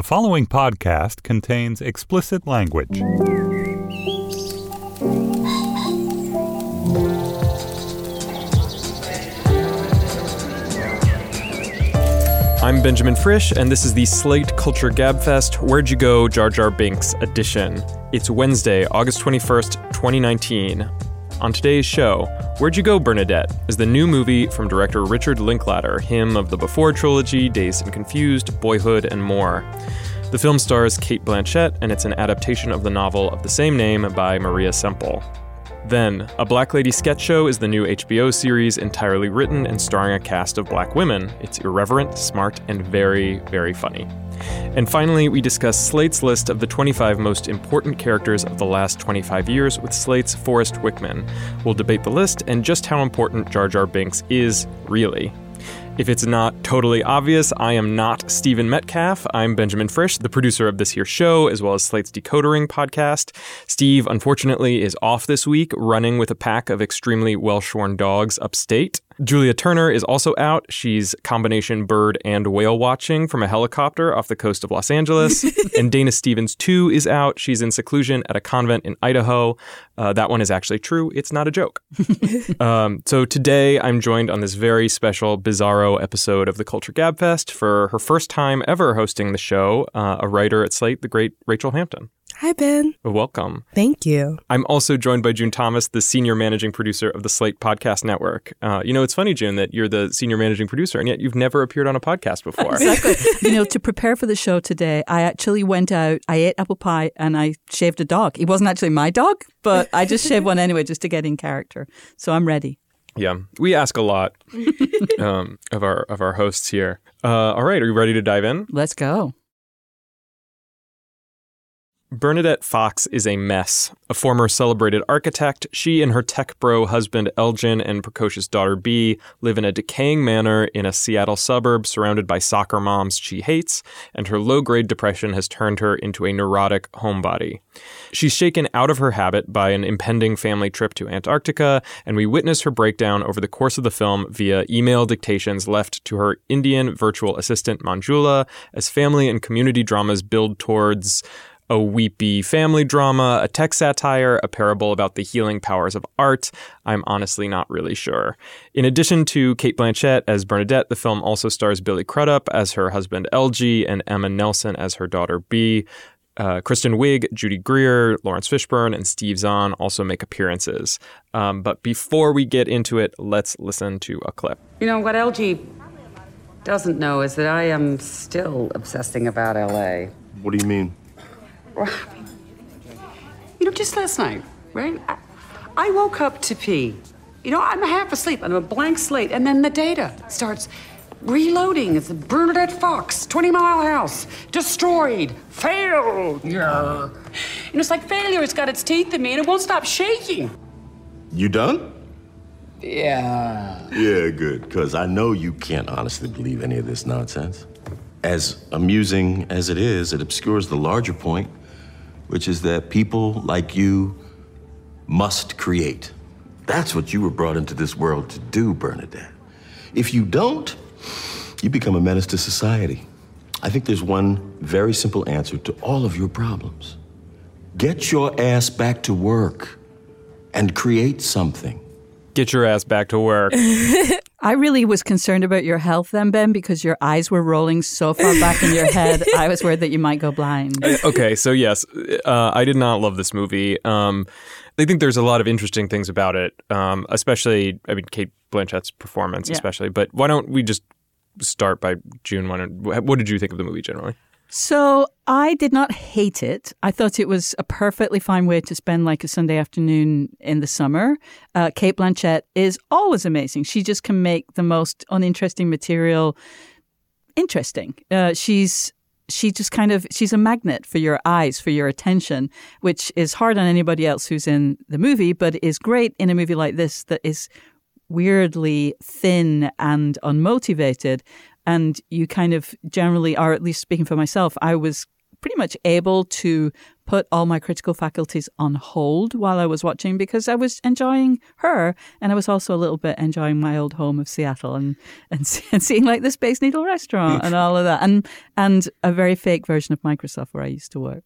The following podcast contains explicit language. I'm Benjamin Frisch, and this is the Slate Culture Gabfest Where'd You Go, Jar Jar Binks edition. It's Wednesday, August 21st, 2019. On today's show, Where'd You Go, Bernadette is the new movie from director Richard Linklater, him of the Before trilogy, Dazed and Confused, Boyhood, and more. The film stars Cate Blanchett, and it's an adaptation of the novel of the same name by Maria Semple. Then, A Black Lady Sketch Show is the new HBO series entirely written and starring a cast of black women. It's irreverent, smart, and very, very funny. And finally, we discuss Slate's list of the 25 most important characters of the last 25 years with Slate's Forrest Wickman. We'll debate the list and just how important Jar Jar Binks is, really. If it's not totally obvious, I am not Stephen Metcalf. I'm Benjamin Frisch, the producer of this here show, as well as Slate's Decoder Ring podcast. Steve, unfortunately, is off this week, running with a pack of extremely well shorn dogs upstate. Julia Turner is also out. She's combination bird and whale watching from a helicopter off the coast of Los Angeles. and Dana Stevens, too, is out. She's in seclusion at a convent in Idaho. Uh, that one is actually true. It's not a joke. um, so today I'm joined on this very special Bizarro episode of the Culture Gabfest for her first time ever hosting the show, uh, a writer at Slate, the great Rachel Hampton. Hi, Ben. Welcome. Thank you. I'm also joined by June Thomas, the senior managing producer of the Slate Podcast Network. Uh, you know, it's funny, June, that you're the senior managing producer, and yet you've never appeared on a podcast before. exactly. you know, to prepare for the show today, I actually went out, I ate apple pie, and I shaved a dog. It wasn't actually my dog, but I just shaved one anyway, just to get in character. So I'm ready. Yeah, we ask a lot um, of our of our hosts here. Uh, all right, are you ready to dive in? Let's go. Bernadette Fox is a mess. A former celebrated architect, she and her tech bro husband Elgin and precocious daughter Bee live in a decaying manor in a Seattle suburb surrounded by soccer moms she hates, and her low grade depression has turned her into a neurotic homebody. She's shaken out of her habit by an impending family trip to Antarctica, and we witness her breakdown over the course of the film via email dictations left to her Indian virtual assistant Manjula as family and community dramas build towards a weepy family drama, a tech satire, a parable about the healing powers of art. I'm honestly not really sure. In addition to Cate Blanchett as Bernadette, the film also stars Billy Crudup as her husband Elgin and Emma Nelson as her daughter Bee. Uh, Kristen Wiig, Judy Greer, Laurence Fishburne, and Steve Zahn also make appearances. Um, but before we get into it, let's listen to a clip. You know, what Elgin doesn't know is that I am still obsessing about LA. What do you mean? You know, just last night, right? I, I woke up to pee. You know, I'm half asleep. I'm a blank slate, and then the data starts reloading. It's a Bernadette Fox, 20 Mile House, destroyed, failed. Yeah. And it's like failure. It's got its teeth in me, and it won't stop shaking. You done? Yeah. Yeah, good, because I know you can't honestly believe any of this nonsense. As amusing as it is, it obscures the larger point which is that people like you must create. That's what you were brought into this world to do, Bernadette. If you don't, you become a menace to society. I think there's one very simple answer to all of your problems. Get your ass back to work and create something. Get your ass back to work. I really was concerned about your health then, Ben, because your eyes were rolling so far back in your head. I was worried that you might go blind. Uh, okay, so yes, uh, I did not love this movie. Um, I think there's a lot of interesting things about it, um, especially, I mean, Cate Blanchett's performance, Yeah. especially. But why don't we just start by June? One, what did you think of the movie generally? So I did not hate it. I thought it was a perfectly fine way to spend like a Sunday afternoon in the summer. Uh, Cate Blanchett is always amazing. She just can make the most uninteresting material interesting. Uh, she's she just kind of she's a magnet for your eyes for your attention which is hard on anybody else who's in the movie but is great in a movie like this that is weirdly thin and unmotivated and you kind of generally are at least speaking for myself i was pretty much able to put all my critical faculties on hold while I was watching because I was enjoying her and I was also a little bit enjoying my old home of Seattle and and, and seeing like the Space Needle restaurant and all of that and and a very fake version of Microsoft where I used to work.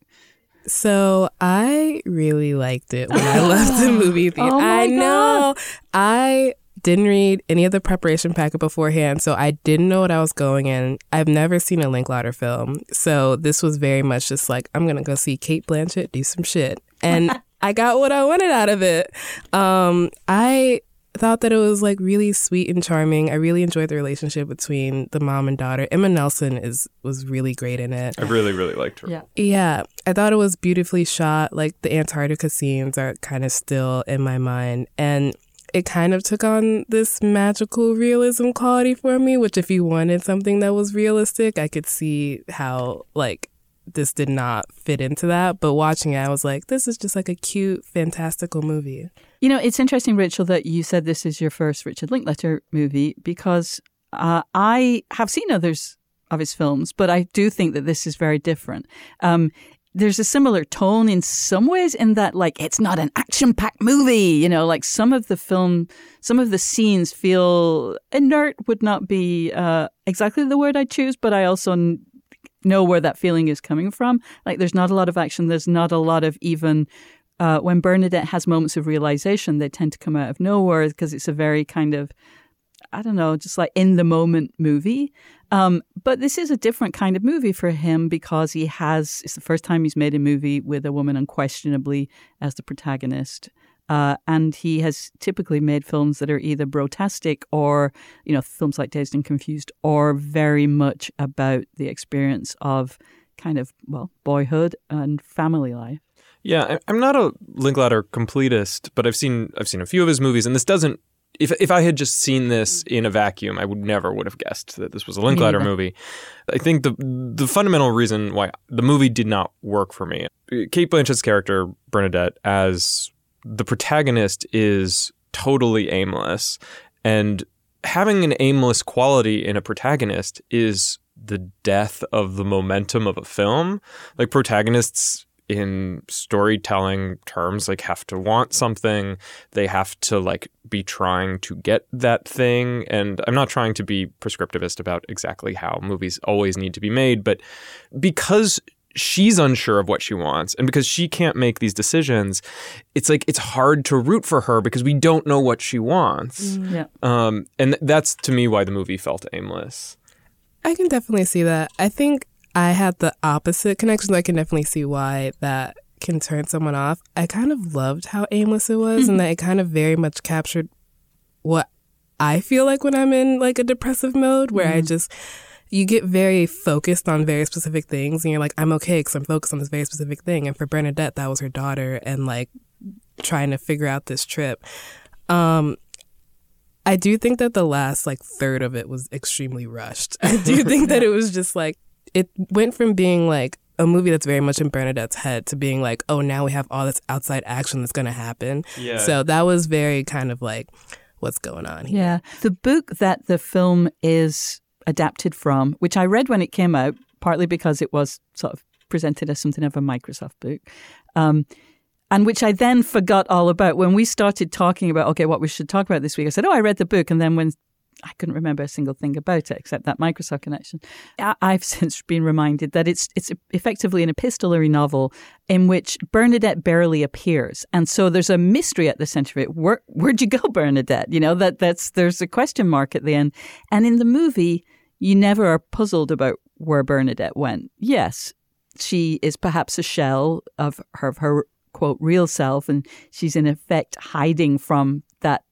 So I really liked it when I left the movie theater. Oh I know. I didn't read any of the preparation packet beforehand, so I didn't know what I was going in. I've never seen a Linklater film, so this was very much just like I'm gonna go see Cate Blanchett do some shit, and I got what I wanted out of it. Um, I thought that it was like really sweet and charming. I really enjoyed the relationship between the mom and daughter. Emma Nelson is was really great in it. I really, really liked her. Yeah. Yeah, I thought it was beautifully shot. Like the Antarctica scenes are kind of still in my mind. And it kind of took on this magical realism quality for me, which, if you wanted something that was realistic, I could see how, like, this did not fit into that. But watching it, I was like, this is just like a cute, fantastical movie. You know, it's interesting, Rachel, that you said this is your first Richard Linklater movie because uh, I have seen others of his films, but I do think that this is very different. Um, there's a similar tone in some ways in that like it's not an action packed movie you know? Like some of the film some of the scenes feel inert would not be uh, exactly the word i choose but i also know where that feeling is coming from. Like there's not a lot of action there's not a lot of even uh, when bernadette has moments of realization they tend to come out of nowhere because it's a very kind of I don't know, just like in the moment movie. Um, but this is a different kind of movie for him because he has, it's the first time he's made a movie with a woman unquestionably as the protagonist. Uh, and he has typically made films that are either brotastic or, you know, films like Dazed and Confused, or very much about the experience of kind of, well, boyhood and family life. Yeah, I'm not a Linklater completist, but I've seen I've seen a few of his movies, and this doesn't. If if I had just seen this in a vacuum, I would never would have guessed that this was a Linklater movie. I think the the fundamental reason why the movie did not work for me, Kate Blanchett's character Bernadette as the protagonist is totally aimless, and having an aimless quality in a protagonist is the death of the momentum of a film. Like protagonists in storytelling terms like have to want something they have to like be trying to get that thing and i'm not trying to be prescriptivist about exactly how movies always need to be made but because she's unsure of what she wants and because she can't make these decisions it's like it's hard to root for her because we don't know what she wants Yeah. um, and that's to me why the movie felt aimless I can definitely see that. I think I had the opposite connection. I can definitely see why that can turn someone off. I kind of loved how aimless it was and that it kind of very much captured what I feel like when I'm in like a depressive mode where I just you get very focused on very specific things and you're like I'm okay cuz I'm focused on this very specific thing and for Bernadette that was her daughter and like trying to figure out this trip. Um I do think that the last like third of it was extremely rushed. I do think that it was just like it went from being like a movie that's very much in Bernadette's head to being like, oh, now we have all this outside action that's going to happen. Yeah. So that was very kind of like, what's going on here? Yeah. The book that the film is adapted from, which I read when it came out, partly because it was sort of presented as something of a Microsoft book, um, and which I then forgot all about. When we started talking about, okay, what we should talk about this week, I said, oh, I read the book. And then when I couldn't remember a single thing about it except that Microsoft connection. I've since been reminded that it's it's effectively an epistolary novel in which Bernadette barely appears, and so there's a mystery at the center of it. Where where'd you go, Bernadette? You know that that's there's a question mark at the end, and in the movie, you never are puzzled about where Bernadette went. Yes, she is perhaps a shell of her, of her quote real self, and she's in effect hiding from that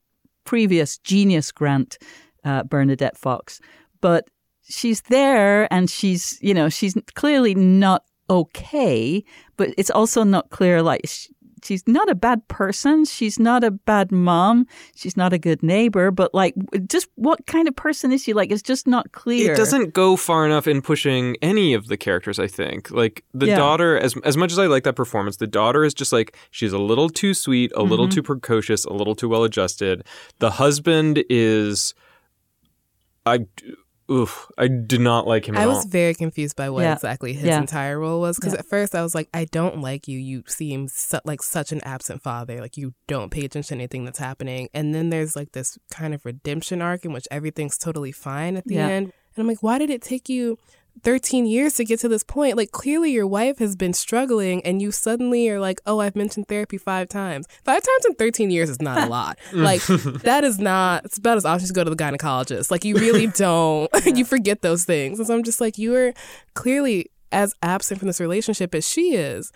previous genius grant uh, Bernadette Fox, but she's there and she's you know she's clearly not okay, but it's also not clear like. sh She's not a bad person. She's not a bad mom. She's not a good neighbor. But like, just what kind of person is she? Like, it's just not clear. It doesn't go far enough in pushing any of the characters, I think. Like the Yeah. daughter, as as much as I like that performance, the daughter is just like she's a little too sweet, a little Mm-hmm. too precocious, a little too well adjusted. The husband is I oof, I did not like him at I all. was very confused by what Yeah. exactly his Yeah. entire role was because Yeah. at first I was like, I don't like you. You seem su- like such an absent father. Like you don't pay attention to anything that's happening. And then there's like this kind of redemption arc in which everything's totally fine at the Yeah. end. And I'm like, why did it take you 13 years to get to this point? Like clearly your wife has been struggling and you suddenly are like, oh, I've mentioned therapy five times. Five times in 13 years is not a lot. Mm. like that is not, it's about as often as you go to the gynecologist. Like you really don't, you forget those things. And so I'm just like, you are clearly as absent from this relationship as she is.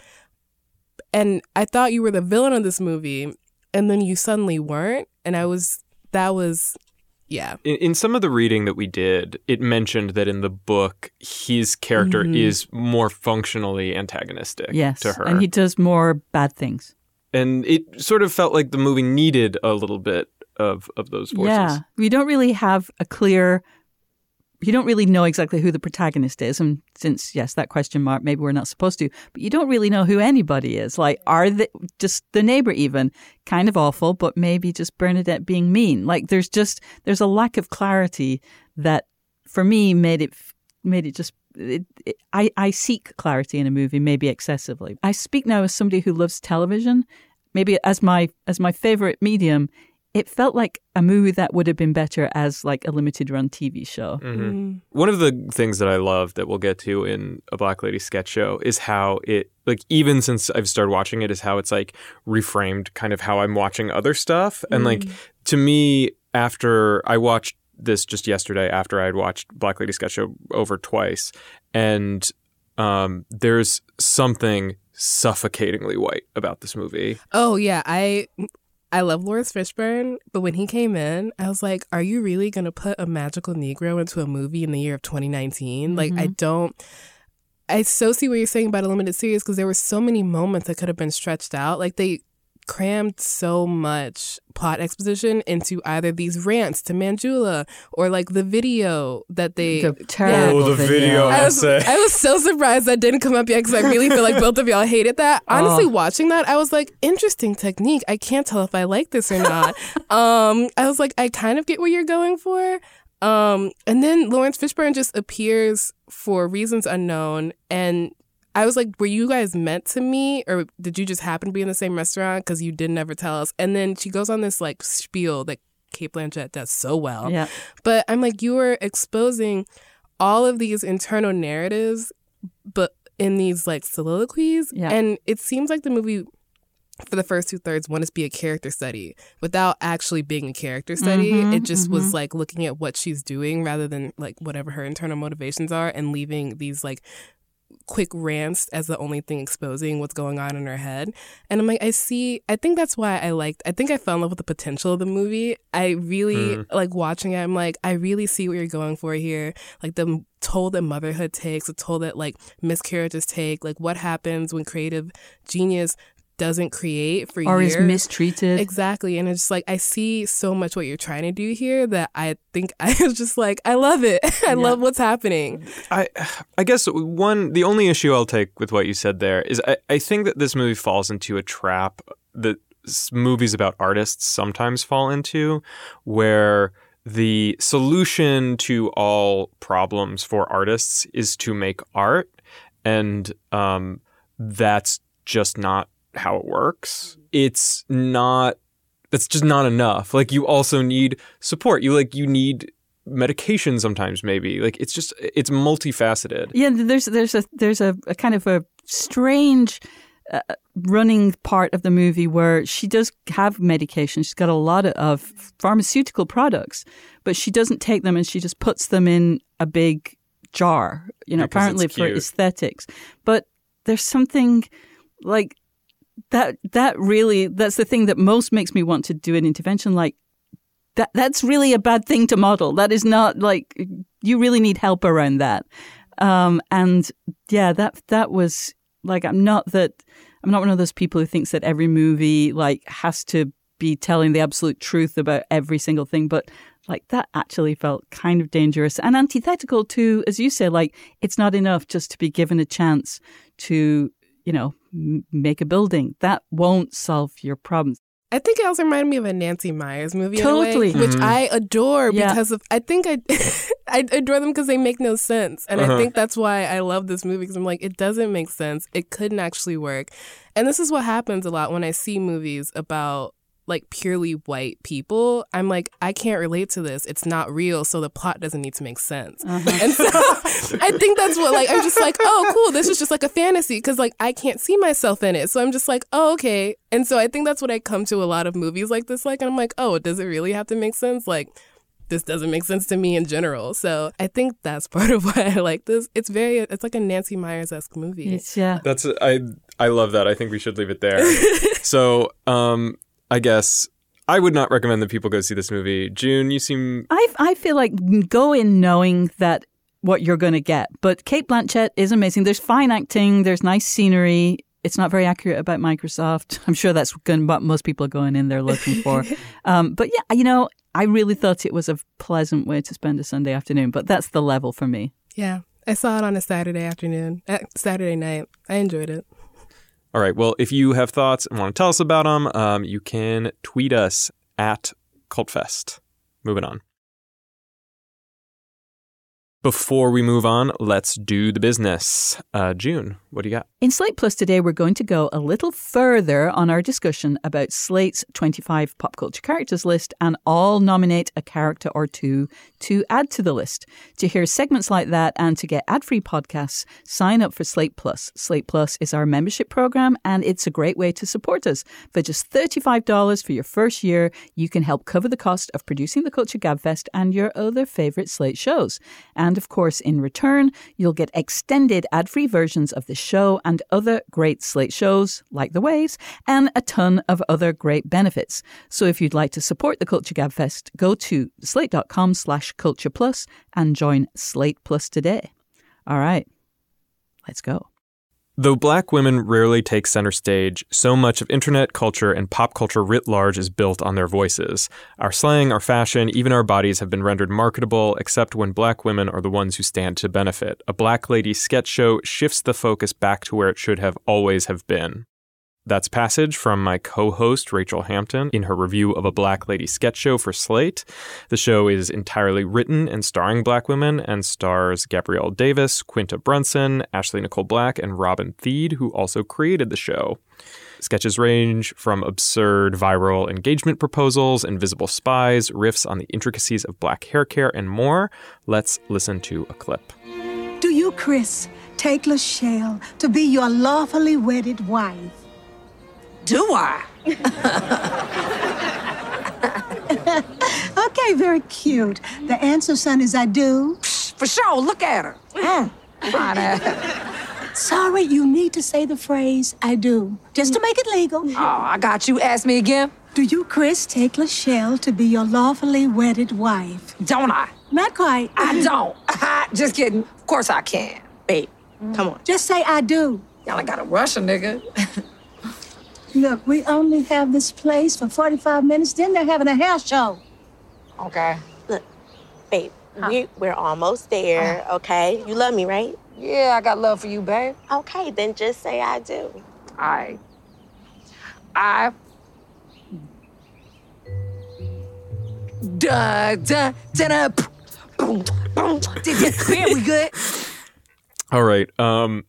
And I thought you were the villain of this movie and then you suddenly weren't. And I was, that was, yeah. in, in some of the reading that we did, it mentioned that in the book, his character Mm-hmm. is more functionally antagonistic Yes. to her. And he does more bad things. and it sort of felt like the movie needed a little bit of, of those voices. Yeah. We don't really have a clear you don't really know exactly who the protagonist is. And since, yes, that question mark, maybe we're not supposed to, but you don't really know who anybody is. Like, are they just the neighbor even kind of awful, but maybe just Bernadette being mean? Like, there's just, there's a lack of clarity that for me made it, made it just, it, it, I, I seek clarity in a movie, maybe excessively. I speak now as somebody who loves television, maybe as my, as my favorite medium it felt like a movie that would have been better as like a limited run TV show. Mm-hmm. One of the things that I love that we'll get to in a Black Lady sketch show is how it like even since I've started watching it is how it's like reframed kind of how I'm watching other stuff. And like to me, after I watched this just yesterday after I had watched Black Lady sketch show over twice, and um, there's something suffocatingly white about this movie. Oh yeah, I I love Laurence Fishburne, but when he came in, I was like, "Are you really gonna put a magical Negro into a movie in the year of 2019?" Like, I mm-hmm. don't. I so see what you're saying about a limited series because there were so many moments that could have been stretched out. Like they crammed so much plot exposition into either these rants to Manjula or like the video that they The terrible Oh, the video. I was. I was so surprised that didn't come up yet because I really feel like both of y'all hated that. Honestly, Oh. watching that, I was like, interesting technique. I can't tell if I like this or not. um, I was like, I kind of get what you're going for. Um, and then Laurence Fishburne just appears for reasons unknown. And I was like, were you guys meant to meet or did you just happen to be in the same restaurant because you didn't ever tell us? And then she goes on this like spiel that Cate Blanchett does so well. Yeah. But I'm like, you were exposing all of these internal narratives, but in these like soliloquies. Yeah. And it seems like the movie, for the first two thirds, wanted to be a character study without actually being a character study. Mhm, it just was like looking at what she's doing rather than like whatever her internal motivations are and leaving these like quick rants as the only thing exposing what's going on in her head. And I'm like, I see, I think that's why I liked, I think I fell in love with the potential of the movie. I really mm. like watching it. I'm like, I really see what you're going for here. Like the toll that motherhood takes, the toll that like miscarriages take, like what happens when creative genius doesn't create for you. Or years. is mistreated. Exactly. And it's just like, I see so much what you're trying to do here that I think I was just like, I love it. I love what's happening. I I guess one the only issue I'll take with what you said there is I, I think that this movie falls into a trap that movies about artists sometimes fall into where the solution to all problems for artists is to make art and um, that's just not how it works it's not that's just not enough like you also need support you like you need medication sometimes maybe like it's just it's multifaceted Yeah, there's there's a there's a, a kind of a strange uh, running part of the movie where she does have medication. She's got a lot of pharmaceutical products, but she doesn't take them and she just puts them in a big jar. You know, Because apparently for aesthetics. But there's something like that. That really that's the thing that most makes me want to do an intervention like that that's really a bad thing to model. That is not like you really need help around that. Um, and yeah, that that was like I'm not that I'm not one of those people who thinks that every movie like has to be telling the absolute truth about every single thing, but like that actually felt kind of dangerous and antithetical to, as you say, like it's not enough just to be given a chance to, you know, m- make a building. That won't solve your problems. I think it also reminded me of a Nancy Meyers movie, in a Totally. way, which I adore Yeah. because of. I think I, I adore them because they make no sense, and Uh-huh. I think that's why I love this movie because I'm like, it doesn't make sense. It couldn't actually work, and this is what happens a lot when I see movies about like purely white people. I'm like, I can't relate to this. It's not real, so the plot doesn't need to make sense. And so I think that's what like I'm just like, oh, cool. This is just like a fantasy because like I can't see myself in it. So I'm just like, oh, okay. And so I think that's what I come to a lot of movies like this like, and I'm like, oh, does it really have to make sense? Like. This doesn't make sense to me in general. So I think that's part of why I like this. It's very, it's like a Nancy Meyers esque movie. It's yeah. That's I I love that. I think we should leave it there. so, um, I guess I would not recommend that people go see this movie. June, you seem I I feel like go in knowing that what you're going to get. But Cate Blanchett is amazing. There's fine acting. There's nice scenery. It's not very accurate about Microsoft. I'm sure that's what most people are going in there looking for. um, but yeah, you know, I really thought it was a pleasant way to spend a Sunday afternoon. But that's the level for me. Yeah. I saw it on a Saturday afternoon, uh, Saturday night. I enjoyed it. All right. Well, if you have thoughts and want to tell us about them, um, you can tweet us at Cultfest. Moving on. Before we move on, let's do the business. Uh, June, what do you got? In Slate Plus today, we're going to go a little further on our discussion about Slate's 25 pop culture characters list and all nominate a character or two to add to the list. To hear segments like that and to get ad free podcasts, sign up for Slate Plus. Slate Plus is our membership program and it's a great way to support us. For just $35 for your first year, you can help cover the cost of producing the Culture Gabfest and your other favorite Slate shows. And of course, in return, you'll get extended ad free versions of the show and other great Slate shows like The Waves and a ton of other great benefits. So if you'd like to support the Culture Gabfest, go to slate.com slash culture plus and join Slate Plus today. All right, let's go. Though black women rarely take center stage, so much of internet culture and pop culture writ large is built on their voices. Our slang, our fashion, even our bodies have been rendered marketable, except when black women are the ones who stand to benefit. A Black Lady sketch show shifts the focus back to where it should have always have been. That's passage from my co-host Rachel Hampton in her review of a Black Lady sketch show for Slate. The show is entirely written and starring black women and stars Gabrielle Davis, Quinta Brunson, Ashley Nicole Black, and Robin Thede, who also created the show. Sketches range from absurd viral engagement proposals, invisible spies, riffs on the intricacies of black hair care, and more. Let's listen to a clip. Do you, Chris, take Lachelle to be your lawfully wedded wife? Do I? Okay, very cute. The answer, son, is I do. For sure. Look at her. Mm. Fine. Sorry, you need to say the phrase I do, just to make it legal. Oh, I got you. Ask me again. Do you, Chris, take Lachelle to be your lawfully wedded wife? Don't I? Not quite. I don't. Just kidding. Of course I can. Babe, come on. Just say I do. Y'all ain't gotta rush a nigga. Look, we only have this place for 45 minutes, then they're having a hair show. Okay. Look, babe, we, we're almost there, okay? You love me, right? Yeah, I got love for you, babe. Okay, then just say I do. I. I. Da da da da. Boom, boom. There we good. All right. Um,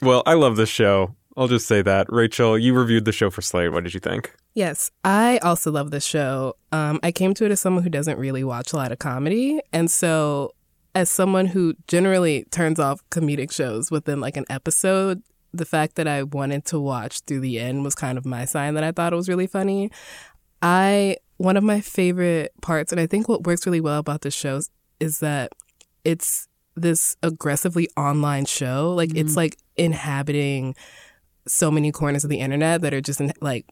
well, I love this show. I'll just say that. Rachel, you reviewed the show for Slate. What did you think? Yes, I also love this show. Um, I came to it as someone who doesn't really watch a lot of comedy. And so, as someone who generally turns off comedic shows within like an episode, the fact that I wanted to watch through the end was kind of my sign that I thought it was really funny. I, one of my favorite parts, and I think what works really well about this show is that it's this aggressively online show. Like, it's like inhabiting so many corners of the internet that are just in, like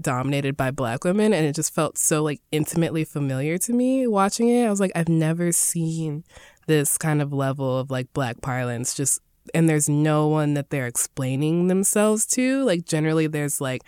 dominated by black women and it just felt so like intimately familiar to me watching it. I was like I've never seen this kind of level of like black parlance just and there's no one that they're explaining themselves to. Like generally there's like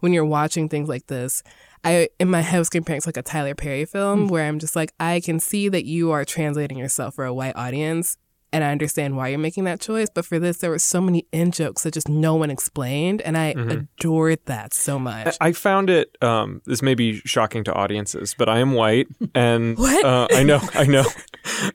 when you're watching things like this, I in my head was comparing to like a Tyler Perry film mm. where I'm just like I can see that you are translating yourself for a white audience and I understand why you're making that choice. But for this, there were so many in jokes that just no one explained, and I adored that so much. I found it. Um, this may be shocking to audiences, but I am white, and What? Uh, I know, I know.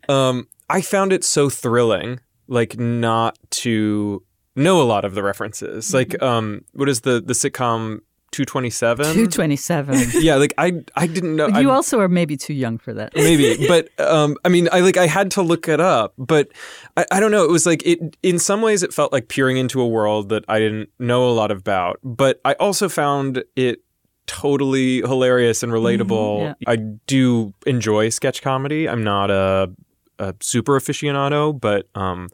Um, I found it so thrilling, like not to know a lot of the references. Like, um, what is the the sitcom Two Twenty Seven? 227. Yeah, like I I didn't know. you I- also are maybe too young for that. maybe but um i mean i like i had to look it up but I, I don't know it was like it in some ways it felt like peering into a world that i didn't know a lot about but i also found it totally hilarious and relatable yeah. i do enjoy sketch comedy i'm not a, a super aficionado but um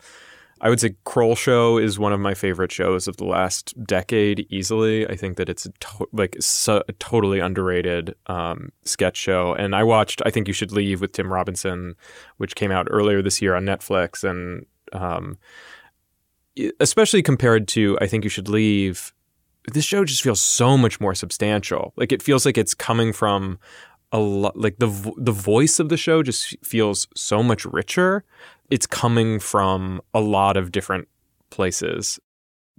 I would say Kroll Show is one of my favorite shows of the last decade, easily. I think that it's a to- like so, a totally underrated um, sketch show. And I watched I Think You Should Leave with Tim Robinson, which came out earlier this year on Netflix, and um, especially compared to I Think You Should Leave, this show just feels so much more substantial. Like it feels like it's coming from a lot. Like the vo- the voice of the show just feels so much richer. It's coming from a lot of different places.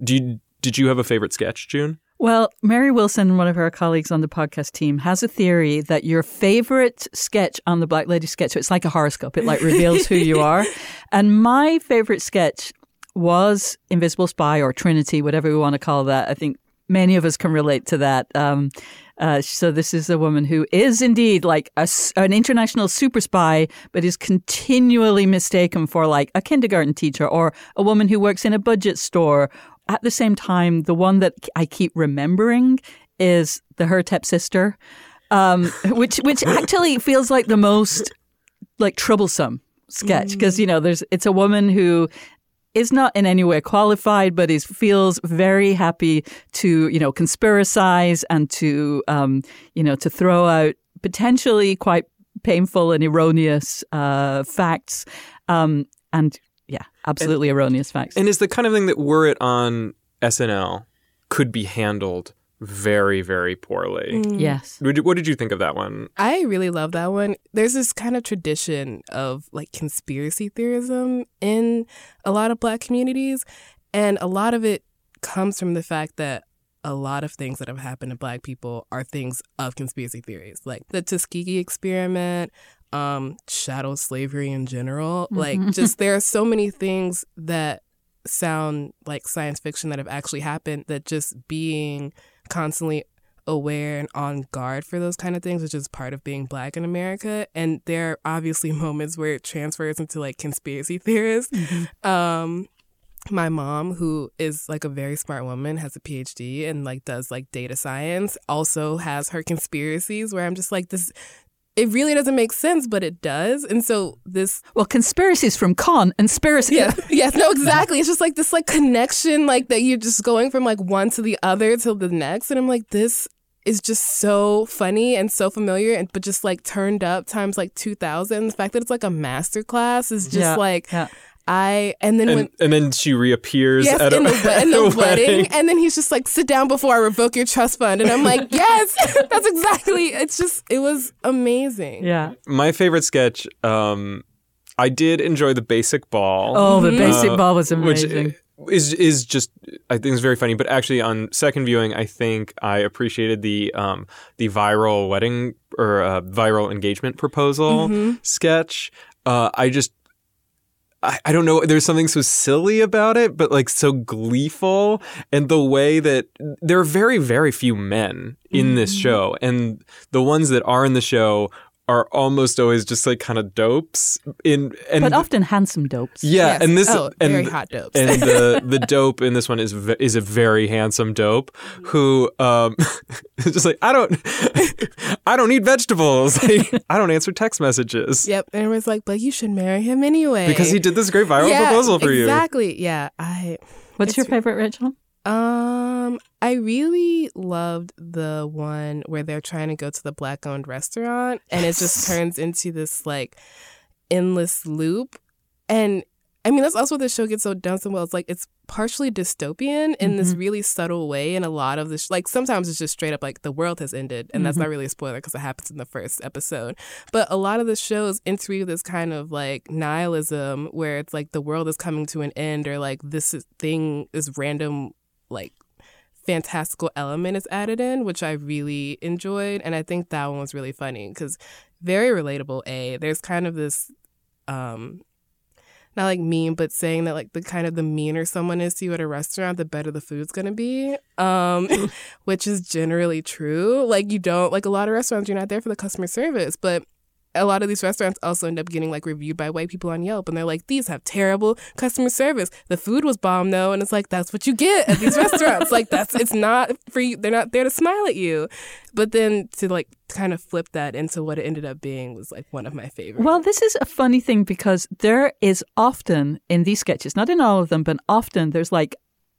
Do you, did you have a favorite sketch, June? Well, Mary Wilson, one of our colleagues on the podcast team, has a theory that your favorite sketch on the Black Lady sketch, so it's like a horoscope, it like reveals who you are. And my favorite sketch was Invisible Spy or Trinity, whatever we want to call that. I think many of us can relate to that. Um, uh, so this is a woman who is indeed like a an international super spy, but is continually mistaken for like a kindergarten teacher or a woman who works in a budget store. At the same time, the one that I keep remembering is the Hotep sister, um, which which actually feels like the most like troublesome sketch because you know there's it's a woman who is not in any way qualified, but is feels very happy to you know conspiracize and to um, you know to throw out potentially quite painful and erroneous uh, facts, um, and yeah, absolutely erroneous facts. And is the kind of thing that were it on SNL could be handled very, very poorly. yes. What did- What did you think of that one? I really love that one. There's this kind of tradition of like conspiracy theorism in a lot of black communities. And a lot of it comes from the fact that a lot of things that have happened to black people are things of conspiracy theories, like the Tuskegee experiment, um, chattel slavery in general. Like, just there are so many things that sound like science fiction that have actually happened that just being constantly aware and on guard for those kind of things, which is part of being black in America. And there are obviously moments where it transfers into like conspiracy theorists. Um, my mom, who is like a very smart woman, has a PhD and like does like data science, also has her conspiracies where I'm just like, this, it really doesn't make sense, but it does. And so this Well, conspiracies from con and conspiracy. yeah, yes, no, exactly. It's just like this like connection, like that you're just going from like one to the other to the next, and I'm like, this is just so funny and so familiar, and but just like turned up times like two thousand. The fact that it's like a master class is just Yeah, like yeah. I, and then And, when. and then she reappears Yes, at a, in the, in the a wedding. And then he's just like, sit down before I revoke your trust fund. And I'm like, yes, that's exactly. It's just, it was amazing. Yeah. My favorite sketch, um, I did enjoy the basic ball. Oh, the basic Uh, ball was amazing. which is is just I think it's very funny. But actually, on second viewing, I think I appreciated the um, the viral wedding or uh, viral engagement proposal Mm-hmm. sketch. Uh, I just. I, I don't know. There's something so silly about it, but like so gleeful, and the way that there are very, very few men in this Mm-hmm. show, and the ones that are in the show are almost always just like kind of dopes in and but often handsome dopes. yeah, Yes. and this Oh, and very hot dopes. and the the dope in this one is ve- is a very handsome dope who um just like I don't I don't eat vegetables. Like, I don't answer text messages Yep. And everyone's like, but you should marry him anyway. because he did this great viral yeah, proposal for you. Exactly. Yeah. I What's your favorite, Rachel? Um I really loved the one where they're trying to go to the black owned restaurant and it just turns into this like endless loop and I mean, that's also what the show gets so done so well. It's like it's partially dystopian in this Mm-hmm. really subtle way, and a lot of this, like sometimes it's just straight up like the world has ended, and Mm-hmm. that's not really a spoiler because it happens in the first episode. But a lot of the shows interweave this kind of like nihilism where it's like the world is coming to an end, or like this is, thing is random, like fantastical element is added in, which I really enjoyed, and I think that one was really funny because very relatable. A there's kind of this um not like mean, but saying that like the kind of the meaner someone is to you at a restaurant, the better the food's gonna be. Um, which is generally true. Like you don't like a lot of restaurants, you're not there for the customer service, but a lot of these restaurants also end up getting like reviewed by white people on Yelp, and they're like, "These have terrible customer service. The food was bomb, though." And it's like that's what you get at these restaurants. Like that's it's not for you. They're not there to smile at you. But then to like kind of flip that into what it ended up being was like one of my favorites. Well, this is a funny thing because there is often in these sketches, not in all of them, but often there's like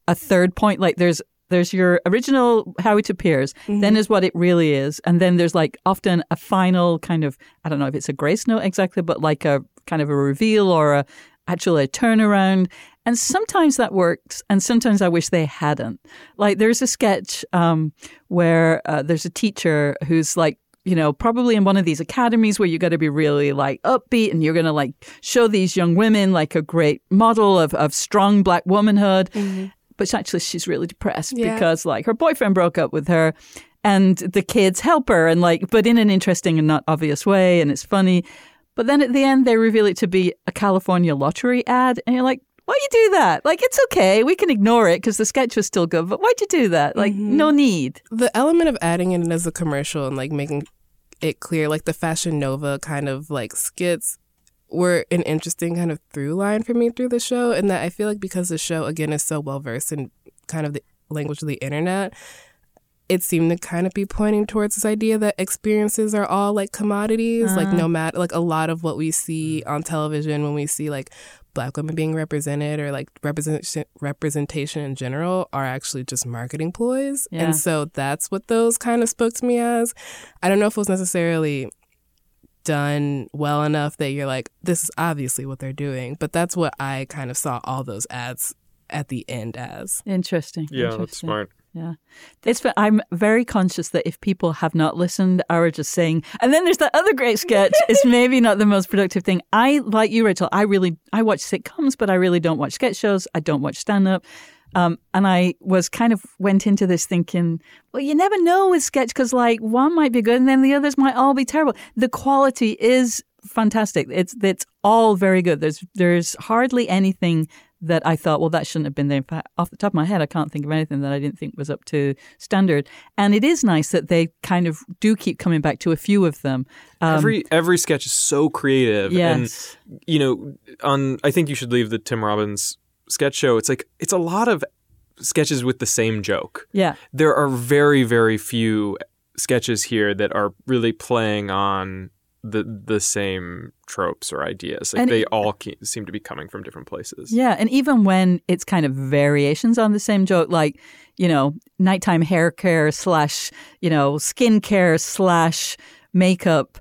a third point. Like there's there's your original how it appears, then is what it really is, and then there's like often a final kind of I don't know if it's a grace note exactly, but like a kind of a reveal or a actually a turnaround. And sometimes that works, and sometimes I wish they hadn't. Like there's a sketch um, where uh, there's a teacher who's like you know, probably in one of these academies where you got to be really like upbeat and you're going to like show these young women like a great model of, of strong black womanhood. But actually, she's really depressed Yeah. because like her boyfriend broke up with her and the kids help her and like, but in an interesting and not obvious way. And it's funny. But then at the end, they reveal it to be a California lottery ad. And you're like, why'd you do that? Like, it's okay. We can ignore it because the sketch was still good. But why'd you do that? Like, mm-hmm. no need. the element of adding it in as a commercial and like making it clear, like the Fashion Nova kind of like skits were an interesting kind of through line for me through the show. And that I feel like because the show, again, is so well versed in kind of the language of the internet, it seemed to kind of be pointing towards this idea that experiences are all like commodities, like uh-huh. no matter, like a lot of what we see on television when we see like black women being represented or like representation representation in general are actually just marketing ploys. Yeah. And so that's what those kind of spoke to me as. I don't know if it was necessarily done well enough that you're like, this is obviously what they're doing. But that's what I kind of saw all those ads at the end as. Interesting. Yeah, that's smart. Yeah. It's I'm very conscious that if people have not listened or are just saying and then there's that other great sketch, it's maybe not the most productive thing. I like you, Rachel, I really I watch sitcoms, but I really don't watch sketch shows. I don't watch stand up. Um, and I was kind of went into this thinking, well, you never know with sketch because like one might be good and then the others might all be terrible. The quality is fantastic. It's it's all very good. There's there's hardly anything that I thought, well, that shouldn't have been there. In fact, off the top of my head, I can't think of anything that I didn't think was up to standard. And it is nice that they kind of do keep coming back to a few of them. Um, every every sketch is so creative. Yes. And you know, on I think you should leave the Tim Robbins sketch show. It's like it's a lot of sketches with the same joke. yeah. There are very very few sketches here that are really playing on the the same tropes or ideas. Like And they all ke- seem to be coming from different places. Yeah, and even when it's kind of variations on the same joke, like you know, nighttime hair care slash you know skincare slash makeup,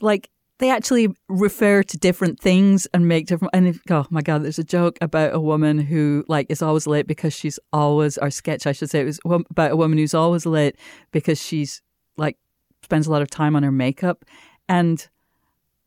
like they actually refer to different things and make different. And if, oh my god, there's a joke about a woman who like is always late because she's always. Our sketch, I should say, it was about a woman who's always late because she's like spends a lot of time on her makeup and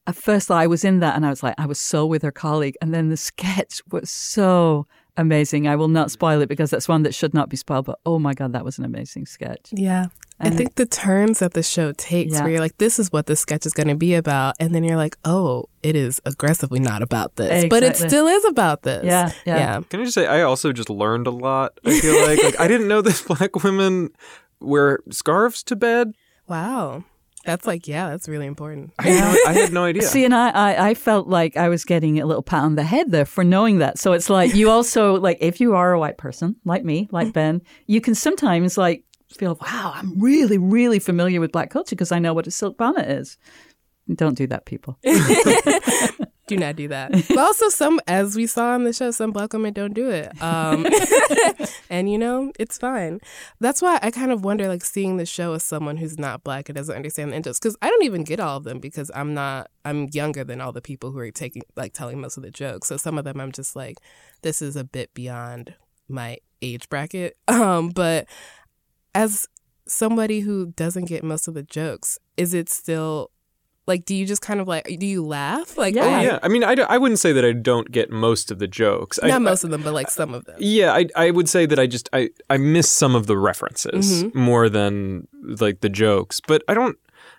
at first I was in that and I was like, I was so with her colleague. And then the sketch was so amazing. I will not spoil it because that's one that should not be spoiled, but oh my God, that was an amazing sketch. Yeah. I think the turns that the show takes, Yeah. where you're like, this is what the sketch is going to be about. And then you're like, oh, it is aggressively not about this. But it still is about this. Yeah, yeah. Yeah. Can I just say I also just learned a lot. I feel like like I didn't know that black women wear scarves to bed. Wow. That's like, yeah, that's really important. I had no, I had no idea. See, and I, I, I felt like I was getting a little pat on the head there for knowing that. So it's like you also like if you are a white person like me, like mm-hmm. Ben, you can sometimes like feel, wow, I'm really, really familiar with black culture because I know what a silk bonnet is. Don't do that, people. do not do that. But also, some, as we saw on the show, some black women don't do it. Um, and you know, it's fine. That's why I kind of wonder, like, seeing the show as someone who's not black and doesn't understand the intros, because I don't even get all of them because I'm not. I'm younger than all the people who are taking, like, telling most of the jokes. So some of them, I'm just like, this is a bit beyond my age bracket. Um, but as somebody who doesn't get most of the jokes, is it still like do you just kind of like do you laugh like Oh, yeah. I mean, I, I wouldn't say that I don't get most of the jokes. I- not most of them but like some of them Yeah, I I would say that I just I I miss some of the references Mhm. more than like the jokes, but I don't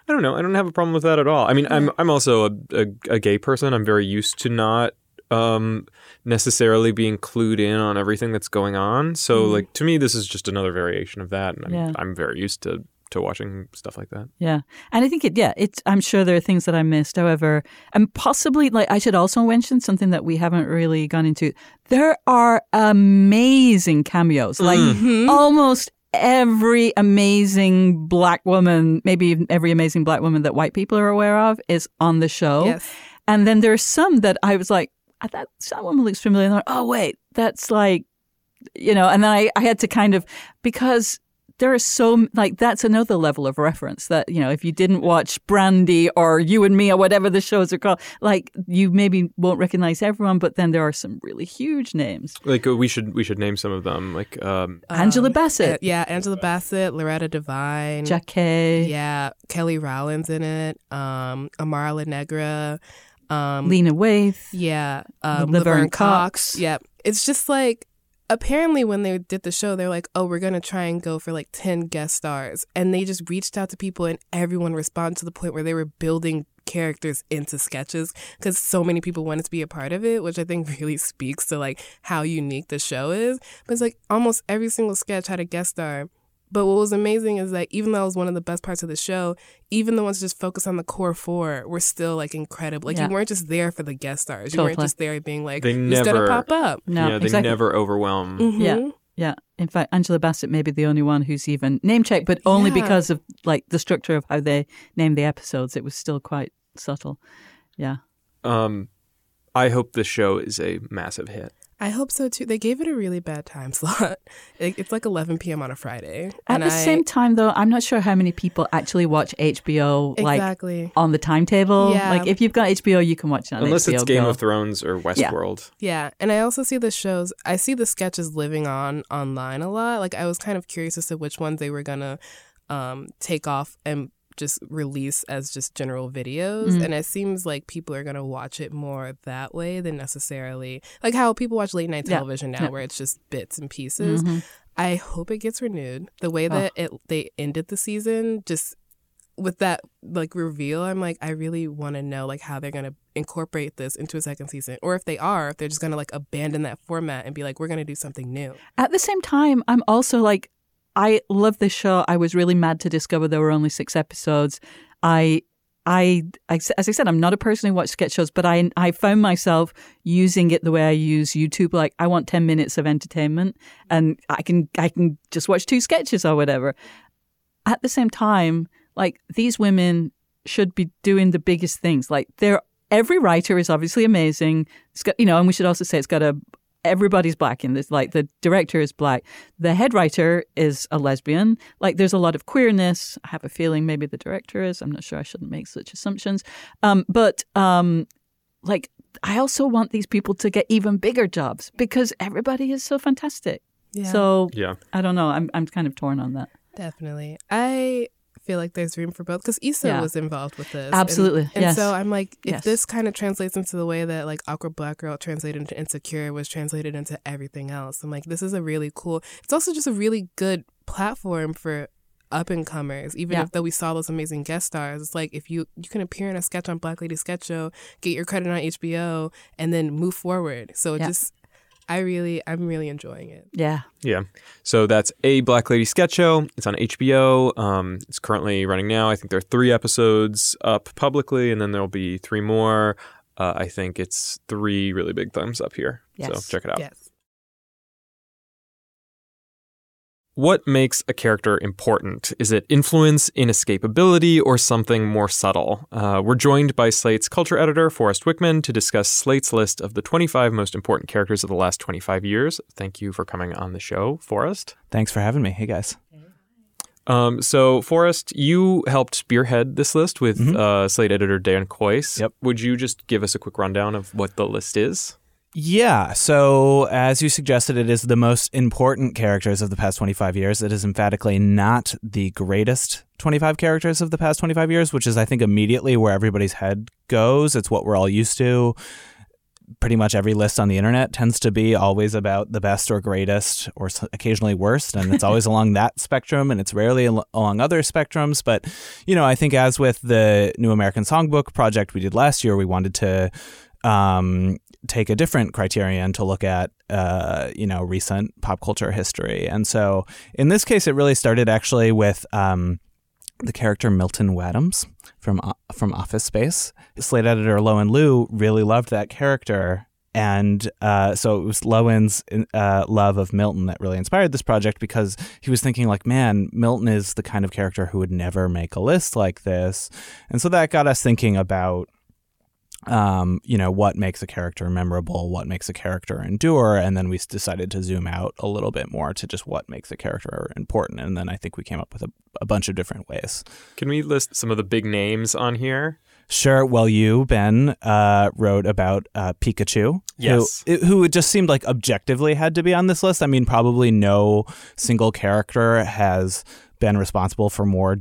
I don't know. I don't have a problem with that at all. I mean, I'm I'm also a, a, a gay person. I'm very used to not um necessarily being clued in on everything that's going on. So Mhm. like to me this is just another variation of that and I'm Yeah. I'm very used to to watching stuff like that. Yeah. And I think it, yeah, it's, I'm sure there are things that I missed. However, and possibly, like, I should also mention something that we haven't really gone into. There are amazing cameos, like Mhm. almost every amazing black woman, maybe even every amazing black woman that white people are aware of is on the show. yes And then there's some that I was like, "Ah, that, that woman looks familiar. And I'm like, oh, wait, that's like, you know, and then I, I had to kind of, because there are so, like, that's another level of reference that, you know, if you didn't watch Brandy or You and Me or whatever the shows are called, like, you maybe won't recognize everyone, but then there are some really huge names. Like uh, we should we should name some of them like um Angela Um, Bassett, uh, yeah Angela Bassett Loretta Devine Jackie, yeah Kelly Rowland's in it um Amara La Negra um Lena Waithe. Yeah, um, Laverne Laverne Cox. Cox. Yep. It's just like apparently when they did the show, they're like, "Oh, we're gonna try and go for like ten guest stars," and they just reached out to people, and everyone responded to the point where they were building characters into sketches because so many people wanted to be a part of it, which I think really speaks to like how unique the show is. But it's like almost every single sketch had a guest star. But what was amazing is that even though it was one of the best parts of the show, even the ones just focused on the core four were still like incredible. Like Yeah. you weren't just there for the guest stars. You weren't just there being like, They who's never- gonna pop up? No, yeah, they exactly. never overwhelm. Mhm. Yeah. Yeah. In fact, Angela Bassett may be the only one who's even name checked, but only Yeah. because of like the structure of how they named the episodes. It was still quite subtle. Yeah. Um I hope this show is a massive hit. I hope so too. They gave it a really bad time slot. It, it's like 11 p.m. on a Friday. At the I- same time, though, I'm not sure how many people actually watch HBO like exactly. on the timetable. Yeah. Like if you've got HBO, you can watch it on Unless HBO it's Game Go. of Thrones or Westworld. Yeah, and I also see the shows. I see the sketches living on online a lot. Like I was kind of curious as to which ones they were gonna um, take off and just release as just general videos. Mm. And it seems like people are gonna watch it more that way than necessarily like how people watch late night Yeah. television now, Yeah. where it's just bits and pieces. Mhm. I hope it gets renewed. The way Oh. that it they ended the season, just with that like reveal, I'm like, I really want to know like how they're gonna incorporate this into a second season, or if they are, if they're just gonna like abandon that format and be like, we're gonna do something new. At the same time, I'm also like, I love this show. I was really mad to discover there were only six episodes. I, I, I- as I said, I'm not a person who watches sketch shows, but I, I found myself using it the way I use YouTube. Like, I want ten minutes of entertainment, and I can, I can just watch two sketches or whatever. At the same time, like these women should be doing the biggest things. Like, they're every writer is obviously amazing. It's got, you know, and we should also say it's got a everybody's black in this. Like the director is black, the head writer is a lesbian. Like there's a lot of queerness. I have a feeling maybe the director is. I'm not sure. I shouldn't make such assumptions. Um, but um, like I also want these people to get even bigger jobs because everybody is so fantastic. Yeah. So Yeah. I don't know. I'm I'm kind of torn on that. Definitely. I feel like there's room for both because Issa Yeah. was involved with this. Absolutely, And, and yes. so I'm like, if Yes. this kind of translates into the way that like Awkward Black Girl translated into Insecure was translated into everything else, I'm like, this is a really cool. It's also just a really good platform for up and comers. Even Yeah. if though we saw those amazing guest stars, it's like if you you can appear in a sketch on Black Lady Sketch Show, get your credit on HBO, and then move forward. So it Yeah. just, I really, I'm really enjoying it. Yeah. Yeah. So that's a Black Lady sketch show. It's on HBO. Um, it's currently running now. I think there are three episodes up publicly, and then there'll be three more. Uh, I think it's three really big thumbs up here. Yes. So check it out. Yes. What makes a character important? Is it influence, inescapability, or something more subtle? Uh, we're joined by Slate's culture editor, Forrest Wickman, to discuss Slate's list of the 25 most important characters of the last 25 years. Thank you for coming on the show, Forrest. Thanks for having me. Hey, guys. Um, so, Forrest, you helped spearhead this list with Mhm. uh, Slate editor Dan Kois. Yep. Would you just give us a quick rundown of what the list is? Yeah, so as you suggested, it is the most important characters of the past 25 years. It is emphatically not the greatest 25 characters of the past 25 years, which is, I think, immediately where everybody's head goes. It's what we're all used to. Pretty much every list on the internet tends to be always about the best or greatest or occasionally worst. And it's always along that spectrum and it's rarely al- along other spectrums. But, you know, I think as with the New American Songbook project we did last year, we wanted to um, take a different criterion to look at, uh, you know, recent pop culture history. And so in this case, it really started actually with um, the character Milton Waddams from O- from Office Space. Slate editor Lowen Liu really loved that character. And uh, so it was Lowen's uh, love of Milton that really inspired this project because he was thinking, like, man, Milton is the kind of character who would never make a list like this. And so that got us thinking about um, you know, what makes a character memorable, what makes a character endure, and then we decided to zoom out a little bit more to just what makes a character important, and then I think we came up with a, a bunch of different ways. Can we list some of the big names on here? Sure. Well, you Ben uh, wrote about uh, Pikachu, Yes. who who just seemed like objectively had to be on this list. I mean, probably no single character has been responsible for more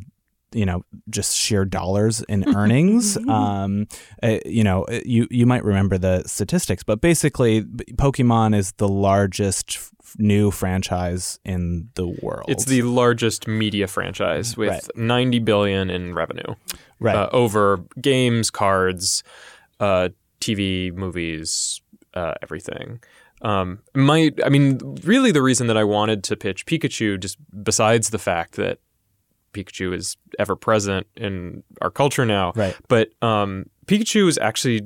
you know just sheer dollars in earnings um uh, you know you you might remember the statistics but basically pokemon is the largest f- new franchise in the world It's the largest media franchise with Right. 90 billion in revenue. right uh, over games, cards, uh, TV, movies, uh, everything. Um, my, I mean, really, the reason that I wanted to pitch Pikachu, just besides the fact that Pikachu is ever present in our culture now, Right. But um, Pikachu is actually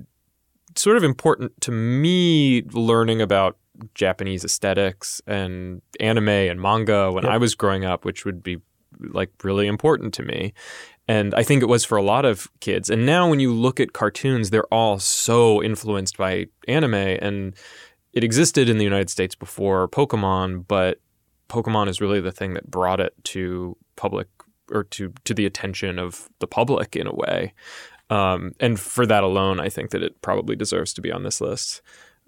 sort of important to me learning about Japanese aesthetics and anime and manga when Yep. I was growing up, which would be like really important to me. And I think it was for a lot of kids. And now when you look at cartoons, they're all so influenced by anime. And it existed in the United States before Pokemon, but Pokemon is really the thing that brought it to public or to to the attention of the public in a way. Um, and for that alone, I think that it probably deserves to be on this list.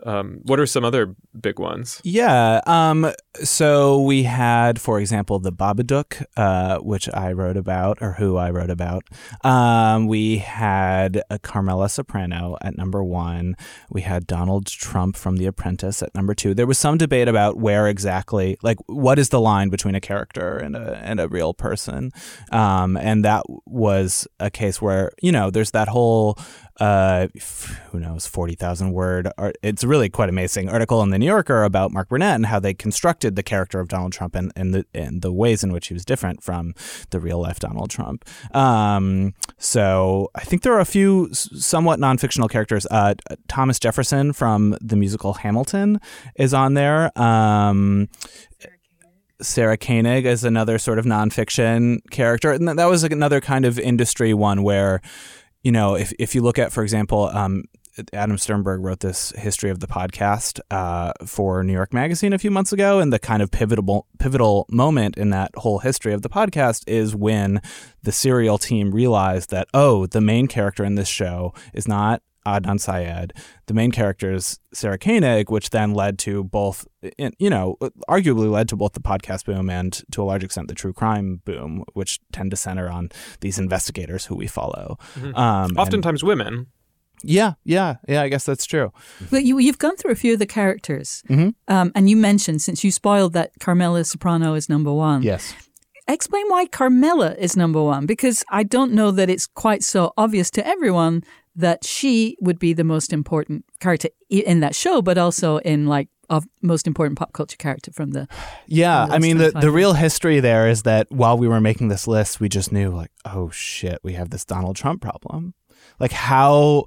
Um, what are some other big ones? Yeah. Um, so we had, for example, the Babadook, uh, which I wrote about, or who I wrote about. Um, we had Carmela Soprano at number one. We had Donald Trump from The Apprentice at number two. There was some debate about where exactly, like, what is the line between a character and a and a real person, um, and that was a case where you know there's that whole uh, who knows, 40,000 word. Art. It's really quite amazing article in the New Yorker about Mark Burnett and how they constructed the character of Donald Trump and, and, the, and the ways in which he was different from the real life Donald Trump. Um, so I think there are a few somewhat non fictional characters. Uh, Thomas Jefferson from the musical Hamilton is on there. Um, Sarah Koenig is another sort of nonfiction character. And that was another kind of industry one where, you know, if, if you look at, for example, um, Adam Sternbergh wrote this history of the podcast uh, for New York Magazine a few months ago, and the kind of pivotal pivotal moment in that whole history of the podcast is when the serial team realized that oh, the main character in this show is not Adnan Syed. The main character is Sarah Koenig, which then led to both, you know, arguably led to both the podcast boom and to a large extent the true crime boom, which tend to center on these investigators who we follow. Mhm. Um, and- Oftentimes women. yeah, yeah, yeah. I guess that's true. But you, you've gone through a few of the characters, Mhm. um, and you mentioned since you spoiled that Carmela Soprano is number one. Yes. Explain why Carmela is number one, because I don't know that it's quite so obvious to everyone that she would be the most important character in that show, but also in like of most important pop culture character from the Yeah, from I mean the, the real history there is that while we were making this list, we just knew like, oh shit, we have this Donald Trump problem. Like how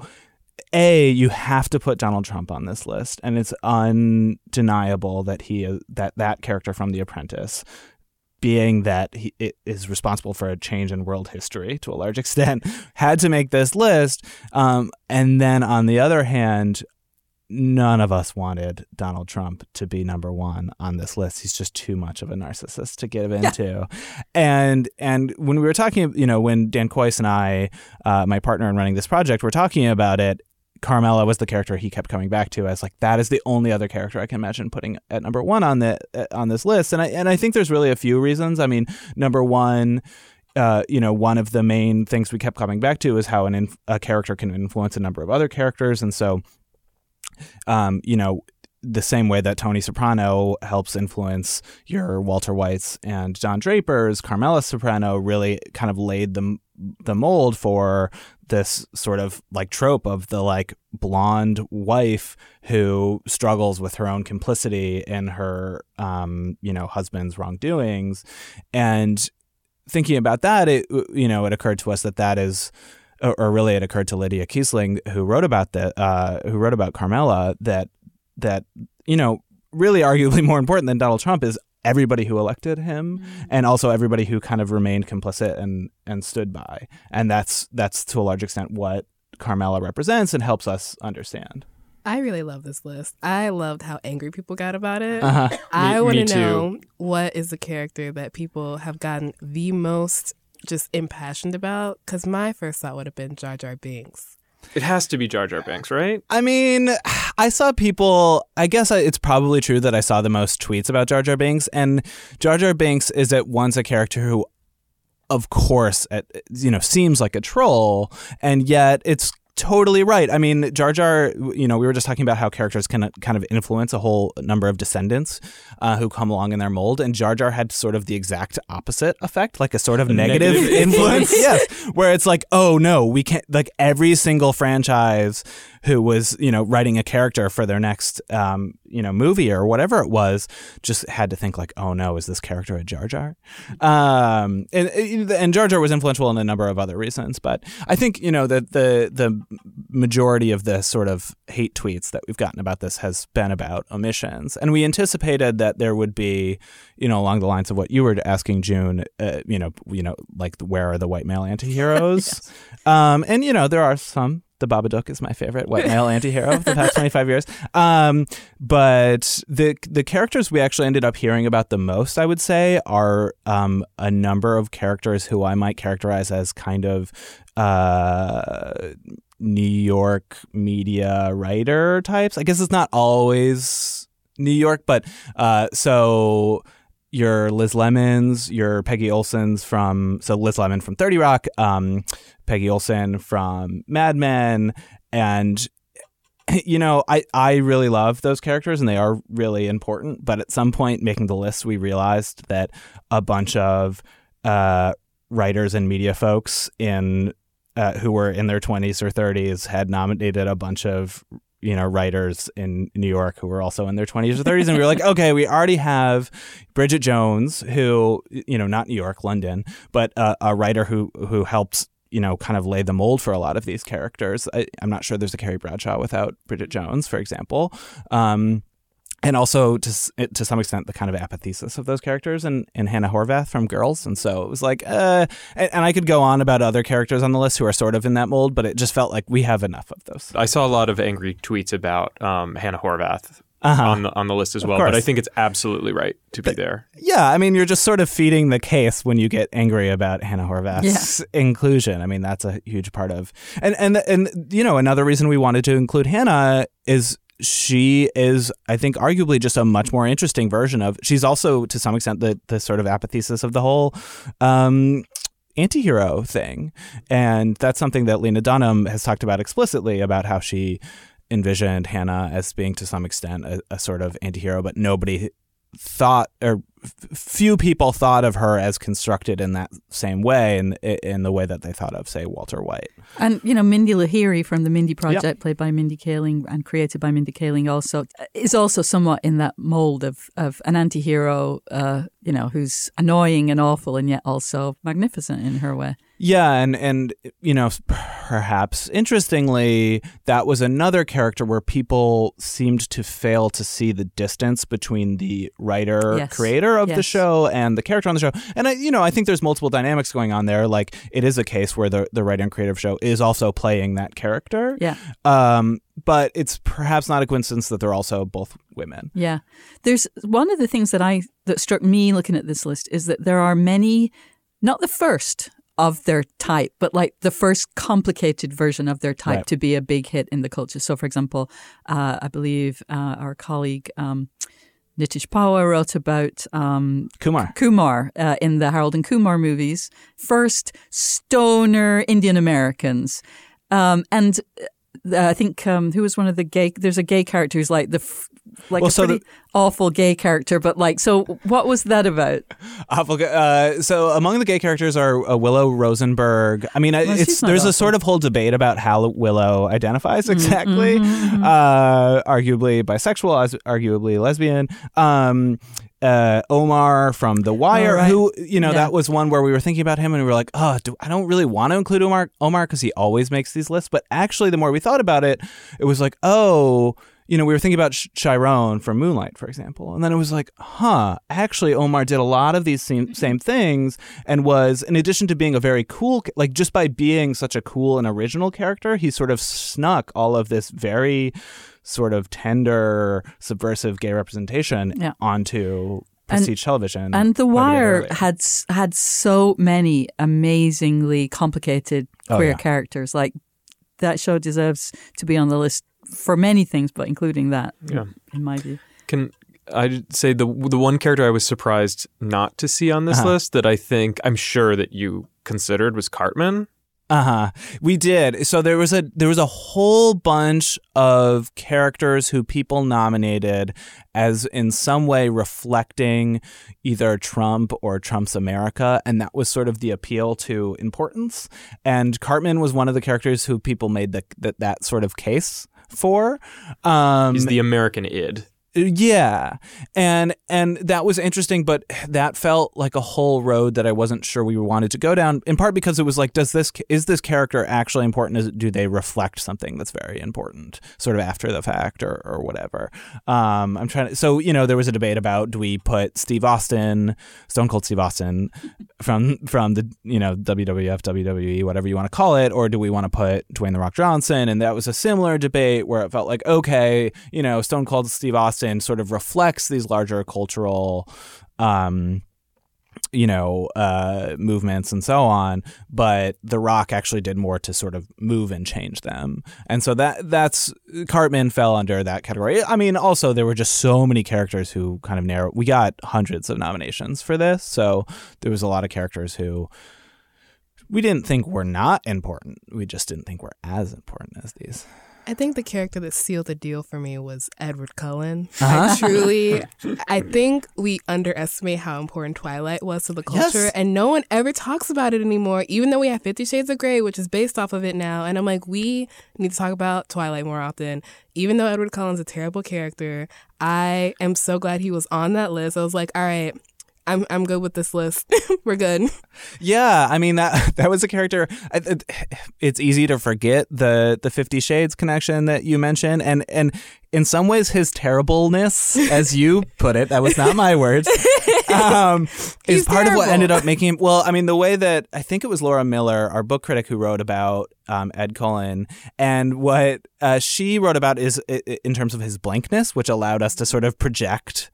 a you have to put Donald Trump on this list, and it's undeniable that he that that character from The Apprentice being that he it is responsible for a change in world history to a large extent, had to make this list. Um, and then on the other hand, none of us wanted Donald Trump to be number one on this list. He's just too much of a narcissist to give into. And and when we were talking, you know, when Dan Kois and I, uh, my partner in running this project, were talking about it. Carmela was the character he kept coming back to as like that is the only other character I can imagine putting at number one on the uh, on this list, and I and I think there's really a few reasons. I mean, number one, uh, you know, one of the main things we kept coming back to is how an inf- a character can influence a number of other characters, and so, um, you know, the same way that Tony Soprano helps influence your Walter Whites and Don Draper's, Carmela Soprano really kind of laid the the mold for this sort of like trope of the like blonde wife who struggles with her own complicity in her um you know husband's wrongdoings. And thinking about that it you know it occurred to us that that is or, really it occurred to Lydia Kiesling who wrote about that uh who wrote about Carmela that that you know really arguably more important than Donald Trump is everybody who elected him and also everybody who kind of remained complicit and and stood by and that's that's to a large extent what Carmela represents and helps us understand. I really love this list. I loved how angry people got about it. Uh-huh. I want to know what is the character that people have gotten the most just impassioned about. Because my first thought would have been Jar Jar Binks. It has to be Jar Jar Binks, right? I mean, I saw people. I guess it's probably true that I saw the most tweets about Jar Jar Binks, and Jar Jar Binks is at once a character who, of course, you know, seems like a troll, and yet it's totally right. I mean, Jar Jar. You know, we were just talking about how characters can kind of influence a whole number of descendants uh, who come along in their mold, and Jar Jar had sort of the exact opposite effect, like a sort of negative, negative influence. yes, where it's like, oh no, we can't. Like every single franchise who was you know writing a character for their next um, you know movie or whatever it was just had to think like oh no is this character a Jar Jar? Um, and and Jar Jar was influential in a number of other reasons but I think you know that the the majority of the sort of hate tweets that we've gotten about this has been about omissions and we anticipated that there would be you know along the lines of what you were asking June uh, you know you know like where are the white male antiheroes? Um, and you know there are some the Babadook is my favorite white male antihero of the past 25 years. Um, but the the characters we actually ended up hearing about the most, I would say, are um, a number of characters who I might characterize as kind of uh, New York media writer types. I guess it's not always New York, but uh, so your Liz Lemons, your Peggy Olson's from so Liz Lemon from Thirty Rock, um, Peggy Olson from Mad Men, and you know I I really love those characters and they are really important. But at some point, making the list, we realized that a bunch of uh, writers and media folks in uh, who were in their 20s or 30s had nominated a bunch of you know writers in New York who were also in their 20s or 30s and we were like okay we already have Bridget Jones who you know not New York London but uh, a writer who who helps you know kind of lay the mold for a lot of these characters. I, I'm not sure there's a Carrie Bradshaw without Bridget Jones for example. Um, and also to to some extent the kind of apotheosis of those characters and, and Hannah Horvath from Girls. And so it was like, uh, and, and I could go on about other characters on the list who are sort of in that mold, but it just felt like we have enough of those. I saw a lot of angry tweets about um, Hannah Horvath Uh-huh. on the on the list as well. But I think it's absolutely right to be there. Yeah, I mean, you're just sort of feeding the case when you get angry about Hannah Horvath's inclusion. I mean, that's a huge part of, and and and you know, another reason we wanted to include Hannah is she is, I think, arguably just a much more interesting version of. She's also, to some extent, the the sort of apotheosis of the whole. Um, anti-hero thing and that's something that lena dunham has talked about explicitly about how she envisioned hannah as being to some extent a, a sort of anti-hero but nobody thought or few people thought of her as constructed in that same way in in the way that they thought of say Walter White. And you know, Mindy Lahiri from the Mindy Project, played by Mindy Kaling and created by Mindy Kaling, also is also somewhat in that mold of of an anti-hero, uh, you know, who's annoying and awful, and yet also magnificent in her way. Yeah, and and you know, perhaps interestingly, that was another character where people seemed to fail to see the distance between the writer Yes. creator of the show and the character on the show. And I, you know, I think there's multiple dynamics going on there. Like it is a case where the the writer and creative show is also playing that character. Yeah. Um, but it's perhaps not a coincidence that they're also both women. Yeah. There's one of the things that I that struck me looking at this list is that there are many not the first of their type, but like the first complicated version of their type Right. to be a big hit in the culture. So for example, uh, I believe uh, our colleague um, Nitish Pahwa wrote about um, Kumar. Kumar uh, in the Harold and Kumar movies. First stoner Indian Americans. Um, and uh, I think um, who was one of the gay? There's a gay character who's like the f- like Well, a so pretty the- awful gay character, but like so. What was that about? Awful. Uh, so among the gay characters are uh, Willow Rosenberg. I mean, Well, it's there's a sort of whole debate about how Willow identifies exactly. mm-hmm, Uh, arguably bisexual, as- arguably lesbian. Um, uh, Omar from The Wire, right. who you know Yeah. that was one where we were thinking about him and we were like, oh, do, I don't really want to include Omar Omar because he always makes these lists. But actually, the more we thought about it, it was like, oh. You know, we were thinking about Sh- Chiron from Moonlight, for example, and then it was like, huh, actually, Omar did a lot of these same, same things and was, in addition to being a very cool, like just by being such a cool and original character, he sort of snuck all of this very sort of tender, subversive gay representation Yeah. onto And- prestige television. And The quite a bit Wire had had so many amazingly complicated Oh, queer yeah. characters. Like that show deserves to be on the list for many things, but including that. Yeah. in my view. Can I say the the one character I was surprised not to see on this Uh-huh. list that I think I'm sure that you considered was Cartman. Uh huh. We did. So there was a there was a whole bunch of characters who people nominated as in some way reflecting either Trump or Trump's America, and that was sort of the appeal to importance. And Cartman was one of the characters who people made the, that that sort of case for. Um, He's the American id. Yeah. And and that was interesting, but that felt like a whole road that I wasn't sure we wanted to go down. In part because it was like, does this is this character actually important? Is do they reflect something that's very important, sort of after the fact or or whatever? Um, I'm trying to. So you know, there was a debate about do we put Steve Austin, Stone Cold Steve Austin, from from the you know WWF, WWE, whatever you want to call it, or do we want to put Dwayne the Rock Johnson? And that was a similar debate where it felt like okay, you know, Stone Cold Steve Austin sort of reflects these larger cultural. Um, you know, uh, movements and so on, but The Rock actually did more to sort of move and change them, and so that that's Cartman fell under that category. I mean, also there were just so many characters who kind of narrow. We got hundreds of nominations for this, so there was a lot of characters who we didn't think were not important. We just didn't think were as important as these. I think the character that sealed the deal for me was Edward Cullen. Uh-huh. I truly, I think we underestimate how important Twilight was to the culture, Yes. and no one ever talks about it anymore. Even though we have Fifty Shades of Grey, which is based off of it now, and I'm like, we need to talk about Twilight more often. Even though Edward Cullen's a terrible character, I am so glad he was on that list. I was like, all right. I'm I'm good with this list. We're good. Yeah, I mean that that was a character. It- It's easy to forget the the Fifty Shades connection that you mentioned, and and in some ways his terribleness, as you put it, that was not my words, um, is part of what ended up making him. Well, I mean the way that I think it was Laura Miller, our book critic, who wrote about um, Ed Cullen, and what uh, she wrote about is in terms of his blankness, which allowed us to sort of project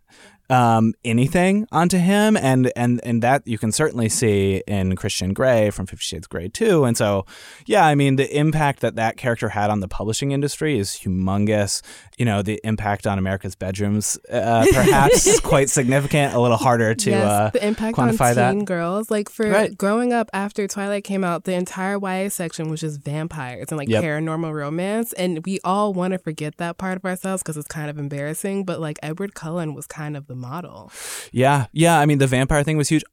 um, anything onto him, and and and that you can certainly see in Christian Grey from Fifty Shades Grey too. And so, yeah, I mean, the impact that that character had on the publishing industry is humongous. You know, the impact on America's bedrooms, uh, perhaps quite significant. A little harder to yes, uh, the impact on quantify teen that. girls. Like for Right. growing up after Twilight came out, the entire YA section was just vampires and like Yep. paranormal romance, and we all want to forget that part of ourselves because it's kind of embarrassing. But like Edward Cullen was kind of the model. Yeah, yeah. I mean, the vampire thing was huge.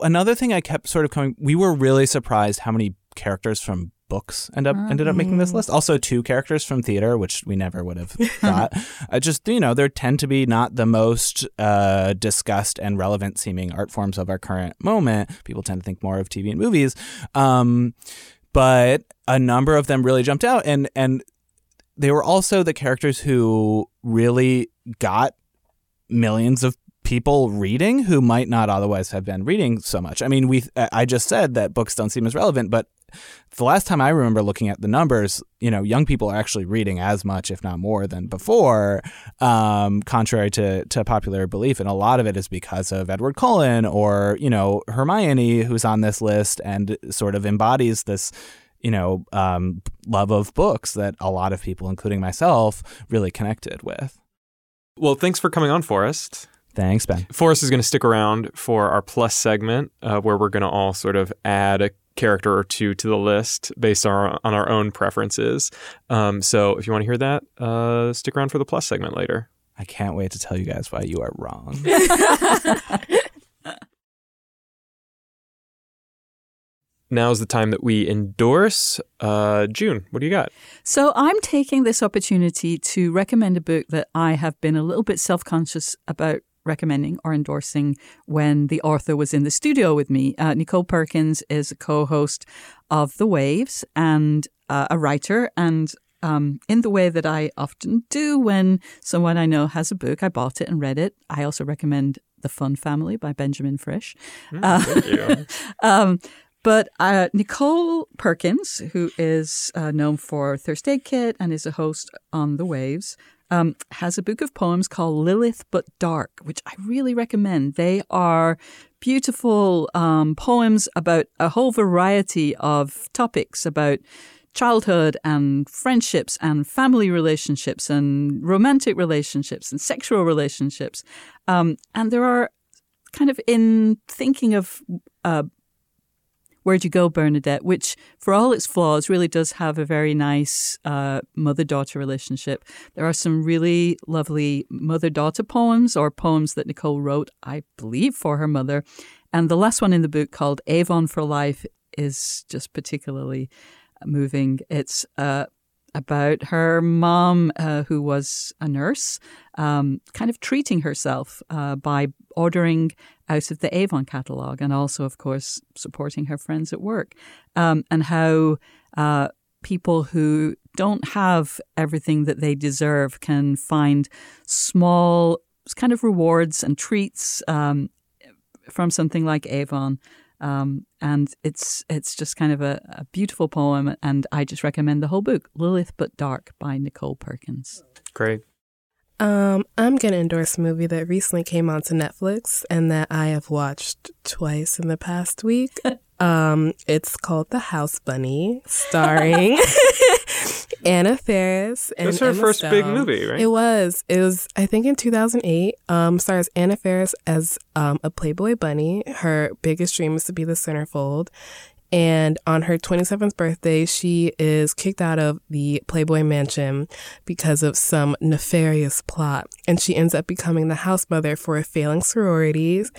Another thing I kept sort of coming. We were really surprised how many characters from books end up ended up making this list. Also, two characters from theater, which we never would have thought. uh, just you know, there tend to be not the most uh, discussed and relevant seeming art forms of our current moment. People tend to think more of TV and movies, um, but a number of them really jumped out, and and they were also the characters who really got millions of people reading who might not otherwise have been reading so much. I mean, we I just said that books don't seem as relevant, but the last time I remember looking at the numbers, you know, young people are actually reading as much, if not more, than before, um, contrary to, to popular belief. And a lot of it is because of Edward Cullen or, you know, Hermione, who's on this list and sort of embodies this you know, um, love of books that a lot of people, including myself, really connected with. Well, thanks for coming on, Forrest. Thanks, Ben. Forrest is going to stick around for our plus segment, uh, where we're going to all sort of add a character or two to the list based on our, on our own preferences. Um, so if you want to hear that, uh, stick around for the plus segment later. I can't wait to tell you guys why you are wrong. Now's the time that we endorse. Uh, June, what do you got? So I'm taking this opportunity to recommend a book that I have been a little bit self conscious about recommending or endorsing when the author was in the studio with me. Uh, Nichole Perkins is a co host of The Waves and uh, a writer. And um, in the way that I often do when someone I know has a book, I bought it and read it. I also recommend The Fun Family by Benjamin Frisch. Mm, thank you. um, but uh, Nichole Perkins, who is uh, known for Thirst Aid Kit and is a host on The Waves, um, has a book of poems called Lilith But Dark, which I really recommend. They are beautiful um, poems about a whole variety of topics about childhood and friendships and family relationships and romantic relationships and sexual relationships. Um, and there are kind of in thinking of uh, Where'd You Go, Bernadette, which, for all its flaws, really does have a very nice uh, mother daughter relationship. There are some really lovely mother daughter poems or poems that Nichole wrote, I believe, for her mother. And the last one in the book called Avon for Life is just particularly moving. It's uh, about her mom, uh, who was a nurse, um, kind of treating herself uh, by ordering out of the Avon catalogue and also, of course, supporting her friends at work, um, and how uh, people who don't have everything that they deserve can find small kind of rewards and treats um, from something like Avon. Um, and it's it's just kind of a, a, beautiful poem, and I just recommend the whole book, Lilith but Dark by Nichole Perkins. Great. Um, I'm gonna endorse a movie that recently came onto Netflix and that I have watched twice in the past week. Um, it's called The House Bunny, starring Anna Faris. And That's her Emma first Stone. big movie, right? It was. It was. I think in 2008. Um, stars Anna Faris as um, a Playboy bunny. Her biggest dream is to be the centerfold. And on her 27th birthday, she is kicked out of the Playboy Mansion because of some nefarious plot. And she ends up becoming the house mother for a failing sororities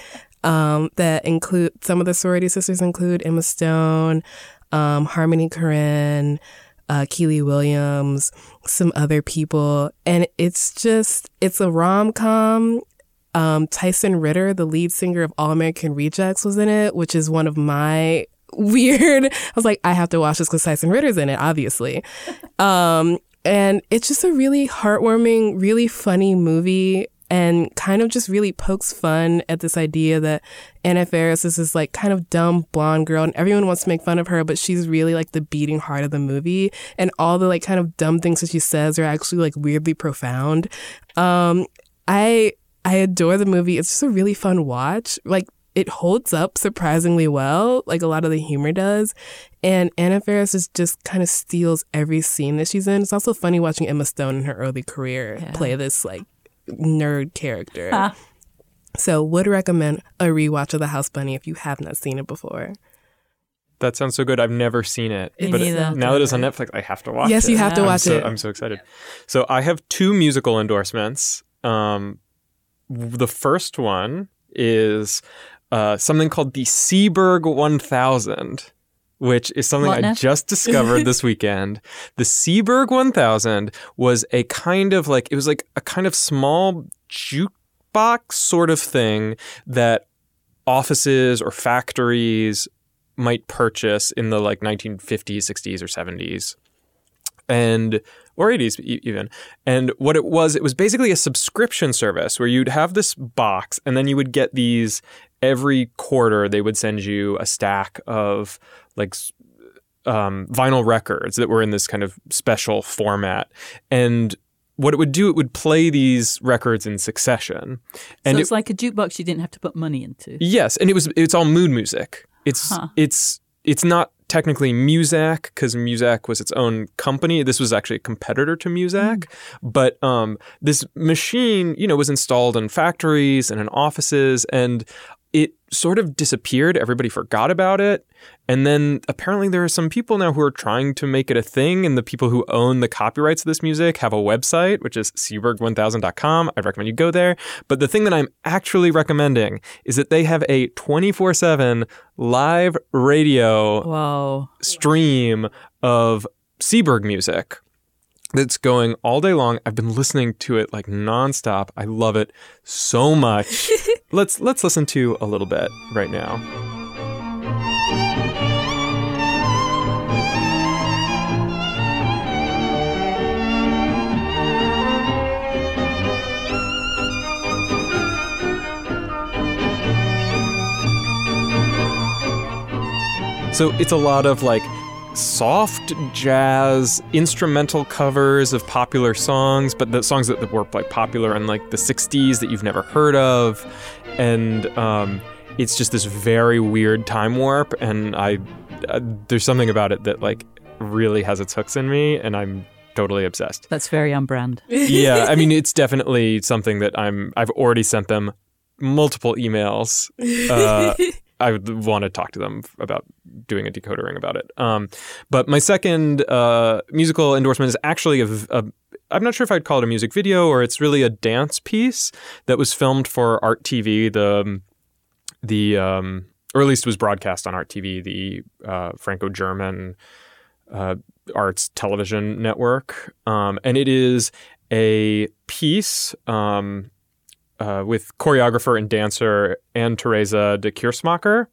um, that include some of the sorority sisters include Emma Stone, um, Harmony Korine, uh, Kiely Williams, some other people. And it's just, it's a rom com. Um, Tyson Ritter, the lead singer of All American Rejects, was in it, which is one of my weird. I was like, I have to watch this because Tyson Ritter's in it, obviously. Um, and it's just a really heartwarming, really funny movie and kind of just really pokes fun at this idea that Anna Faris is this like kind of dumb blonde girl and everyone wants to make fun of her, but she's really like the beating heart of the movie. And all the like kind of dumb things that she says are actually like weirdly profound. Um, I, I adore the movie. It's just a really fun watch. Like it holds up surprisingly well, like a lot of the humor does. And Anna Faris is just kind of steals every scene that she's in. It's also funny watching Emma Stone in her early career Yeah. play this like nerd character. So would recommend a rewatch of The House Bunny if you have not seen it before. That sounds so good. I've never seen it, Me but neither. now that it's on Netflix, I have to watch it. Yes, you have to I'm watch so- it. I'm so excited. So I have two musical endorsements. Um, the first one is uh, something called the Seeburg 1000, which is something What I now? just discovered this weekend. The Seeburg 1000 was a kind of like it was like a kind of small jukebox sort of thing that offices or factories might purchase in the like 1950s, 60s, or 70s. and or 80s e- even. And what it was, it was basically a subscription service where you'd have this box and then you would get these every quarter they would send you a stack of like um, vinyl records that were in this kind of special format. And what it would do, it would play these records in succession. And so it- it's like a jukebox you didn't have to put money into. Yes, and it was it's all mood music. It's Huh. it's it's not technically Muzak because Muzak was its own company. This was actually a competitor to Muzak, but um, this machine, you know, was installed in factories and in offices, and it sort of disappeared. Everybody forgot about it, and then apparently there are some people now who are trying to make it a thing, and the people who own the copyrights of this music have a website, which is Seeburg1000.com. I'd recommend you go there. But the thing that I'm actually recommending is that they have a 24 7 live radio Whoa. stream of Seeburg music that's going all day long. I've been listening to it like nonstop. I love it so much. let's let's listen to a little bit right now. So it's a lot of like soft jazz instrumental covers of popular songs, but the songs that, were like popular in like the 60s that you've never heard of. And um, it's just this very weird time warp. And I, uh, there's something about it that like really has its hooks in me, and I'm totally obsessed. That's very on brand. yeah, I mean, it's definitely something that I'm. I've already sent them multiple emails. Uh, I would want to talk to them about doing a decoder ring about it. Um, but my second uh, musical endorsement is actually a, a. I'm not sure if I'd call it a music video or it's really a dance piece that was filmed for Arte TV. The the um, or at least was broadcast on Arte TV, the uh, Franco-German uh, arts television network, um, and it is a piece um, uh, with choreographer and dancer Anne Teresa de Keersmaeker.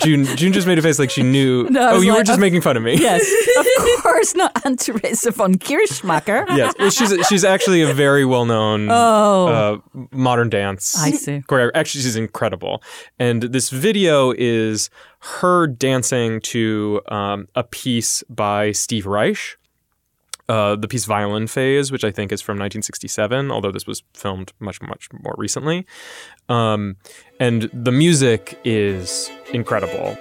June, June just made a face like she knew. No, oh, you were just making fun of me. Yes, of course not Aunt Teresa von Kirschmacher. yes, she's she's actually a very well known Oh. uh, modern dance. I see. choreographer. Actually, she's incredible. And this video is her dancing to um, a piece by Steve Reich. Uh, the piece Violin Phase, which I think is from 1967, although this was filmed much, much more recently. Um, and the music is incredible.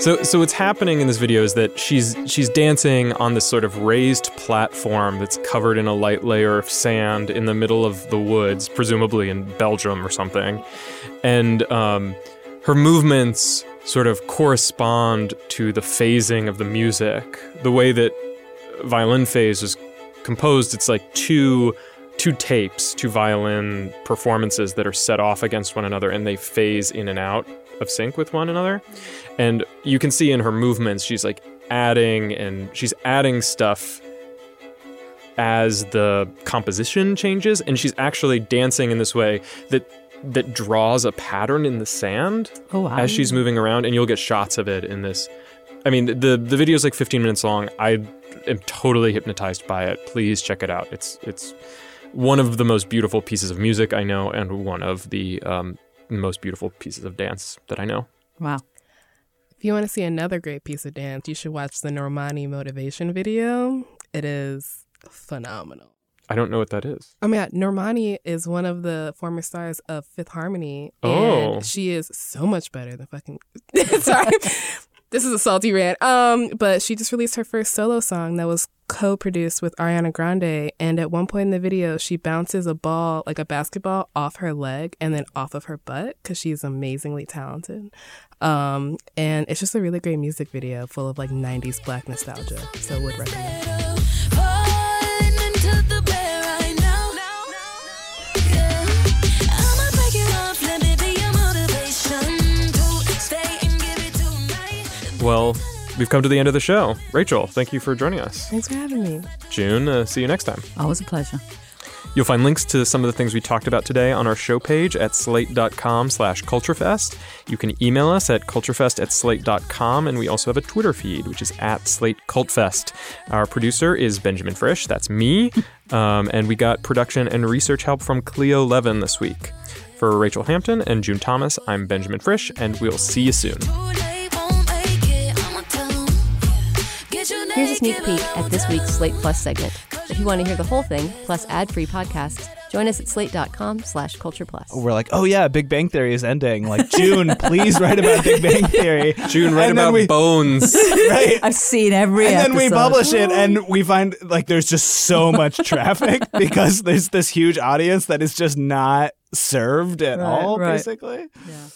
So, so what's happening in this video is that she's she's dancing on this sort of raised platform that's covered in a light layer of sand in the middle of the woods, presumably in Belgium or something, and um, her movements sort of correspond to the phasing of the music. The way that violin phase is composed, it's like two two tapes, two violin performances that are set off against one another, and they phase in and out of sync with one another. And you can see in her movements, she's like adding and she's adding stuff as the composition changes, and she's actually dancing in this way that that draws a pattern in the sand Oh, wow. as she's moving around, and you'll get shots of it in this. I mean, the the video is like 15 minutes long. I am totally hypnotized by it. Please check it out. It's it's one of the most beautiful pieces of music I know, and one of the um, most beautiful pieces of dance that I know. Wow. If you want to see another great piece of dance, you should watch the Normani motivation video. It is phenomenal. I don't know what that is. Oh my god, Normani is one of the former stars of Fifth Harmony. Oh. And she is so much better than fucking sorry. This is a salty rant. Um, but she just released her first solo song that was co-produced with Ariana Grande. And at one point in the video, she bounces a ball, like a basketball, off her leg and then off of her butt because she's amazingly talented. Um, and it's just a really great music video full of like 90s black nostalgia. So would recommend. Well, We've come to the end of the show. Rachel, thank you for joining us. Thanks for having me. June, uh, see you next time. Always a pleasure. You'll find links to some of the things we talked about today on our show page at slate.com slash culturefest. You can email us at culturefest at slate.com, and we also have a Twitter feed, which is at slate slatecultfest. Our producer is Benjamin Frisch, that's me, um, and we got production and research help from Cleo Levin this week. For Rachel Hampton and June Thomas, I'm Benjamin Frisch, and we'll see you soon. Here's a sneak peek at this week's Slate Plus segment. If you want to hear the whole thing, plus ad-free podcasts, join us at slate.com slash culture plus. We're like, oh yeah, Big Bang Theory is ending. Like June, please write about Big Bang Theory. June, write And about we- bones. right? I've seen every and then we publish it and we find like there's just so much traffic because there's this huge audience that is just not served at Right, all right. basically Yeah.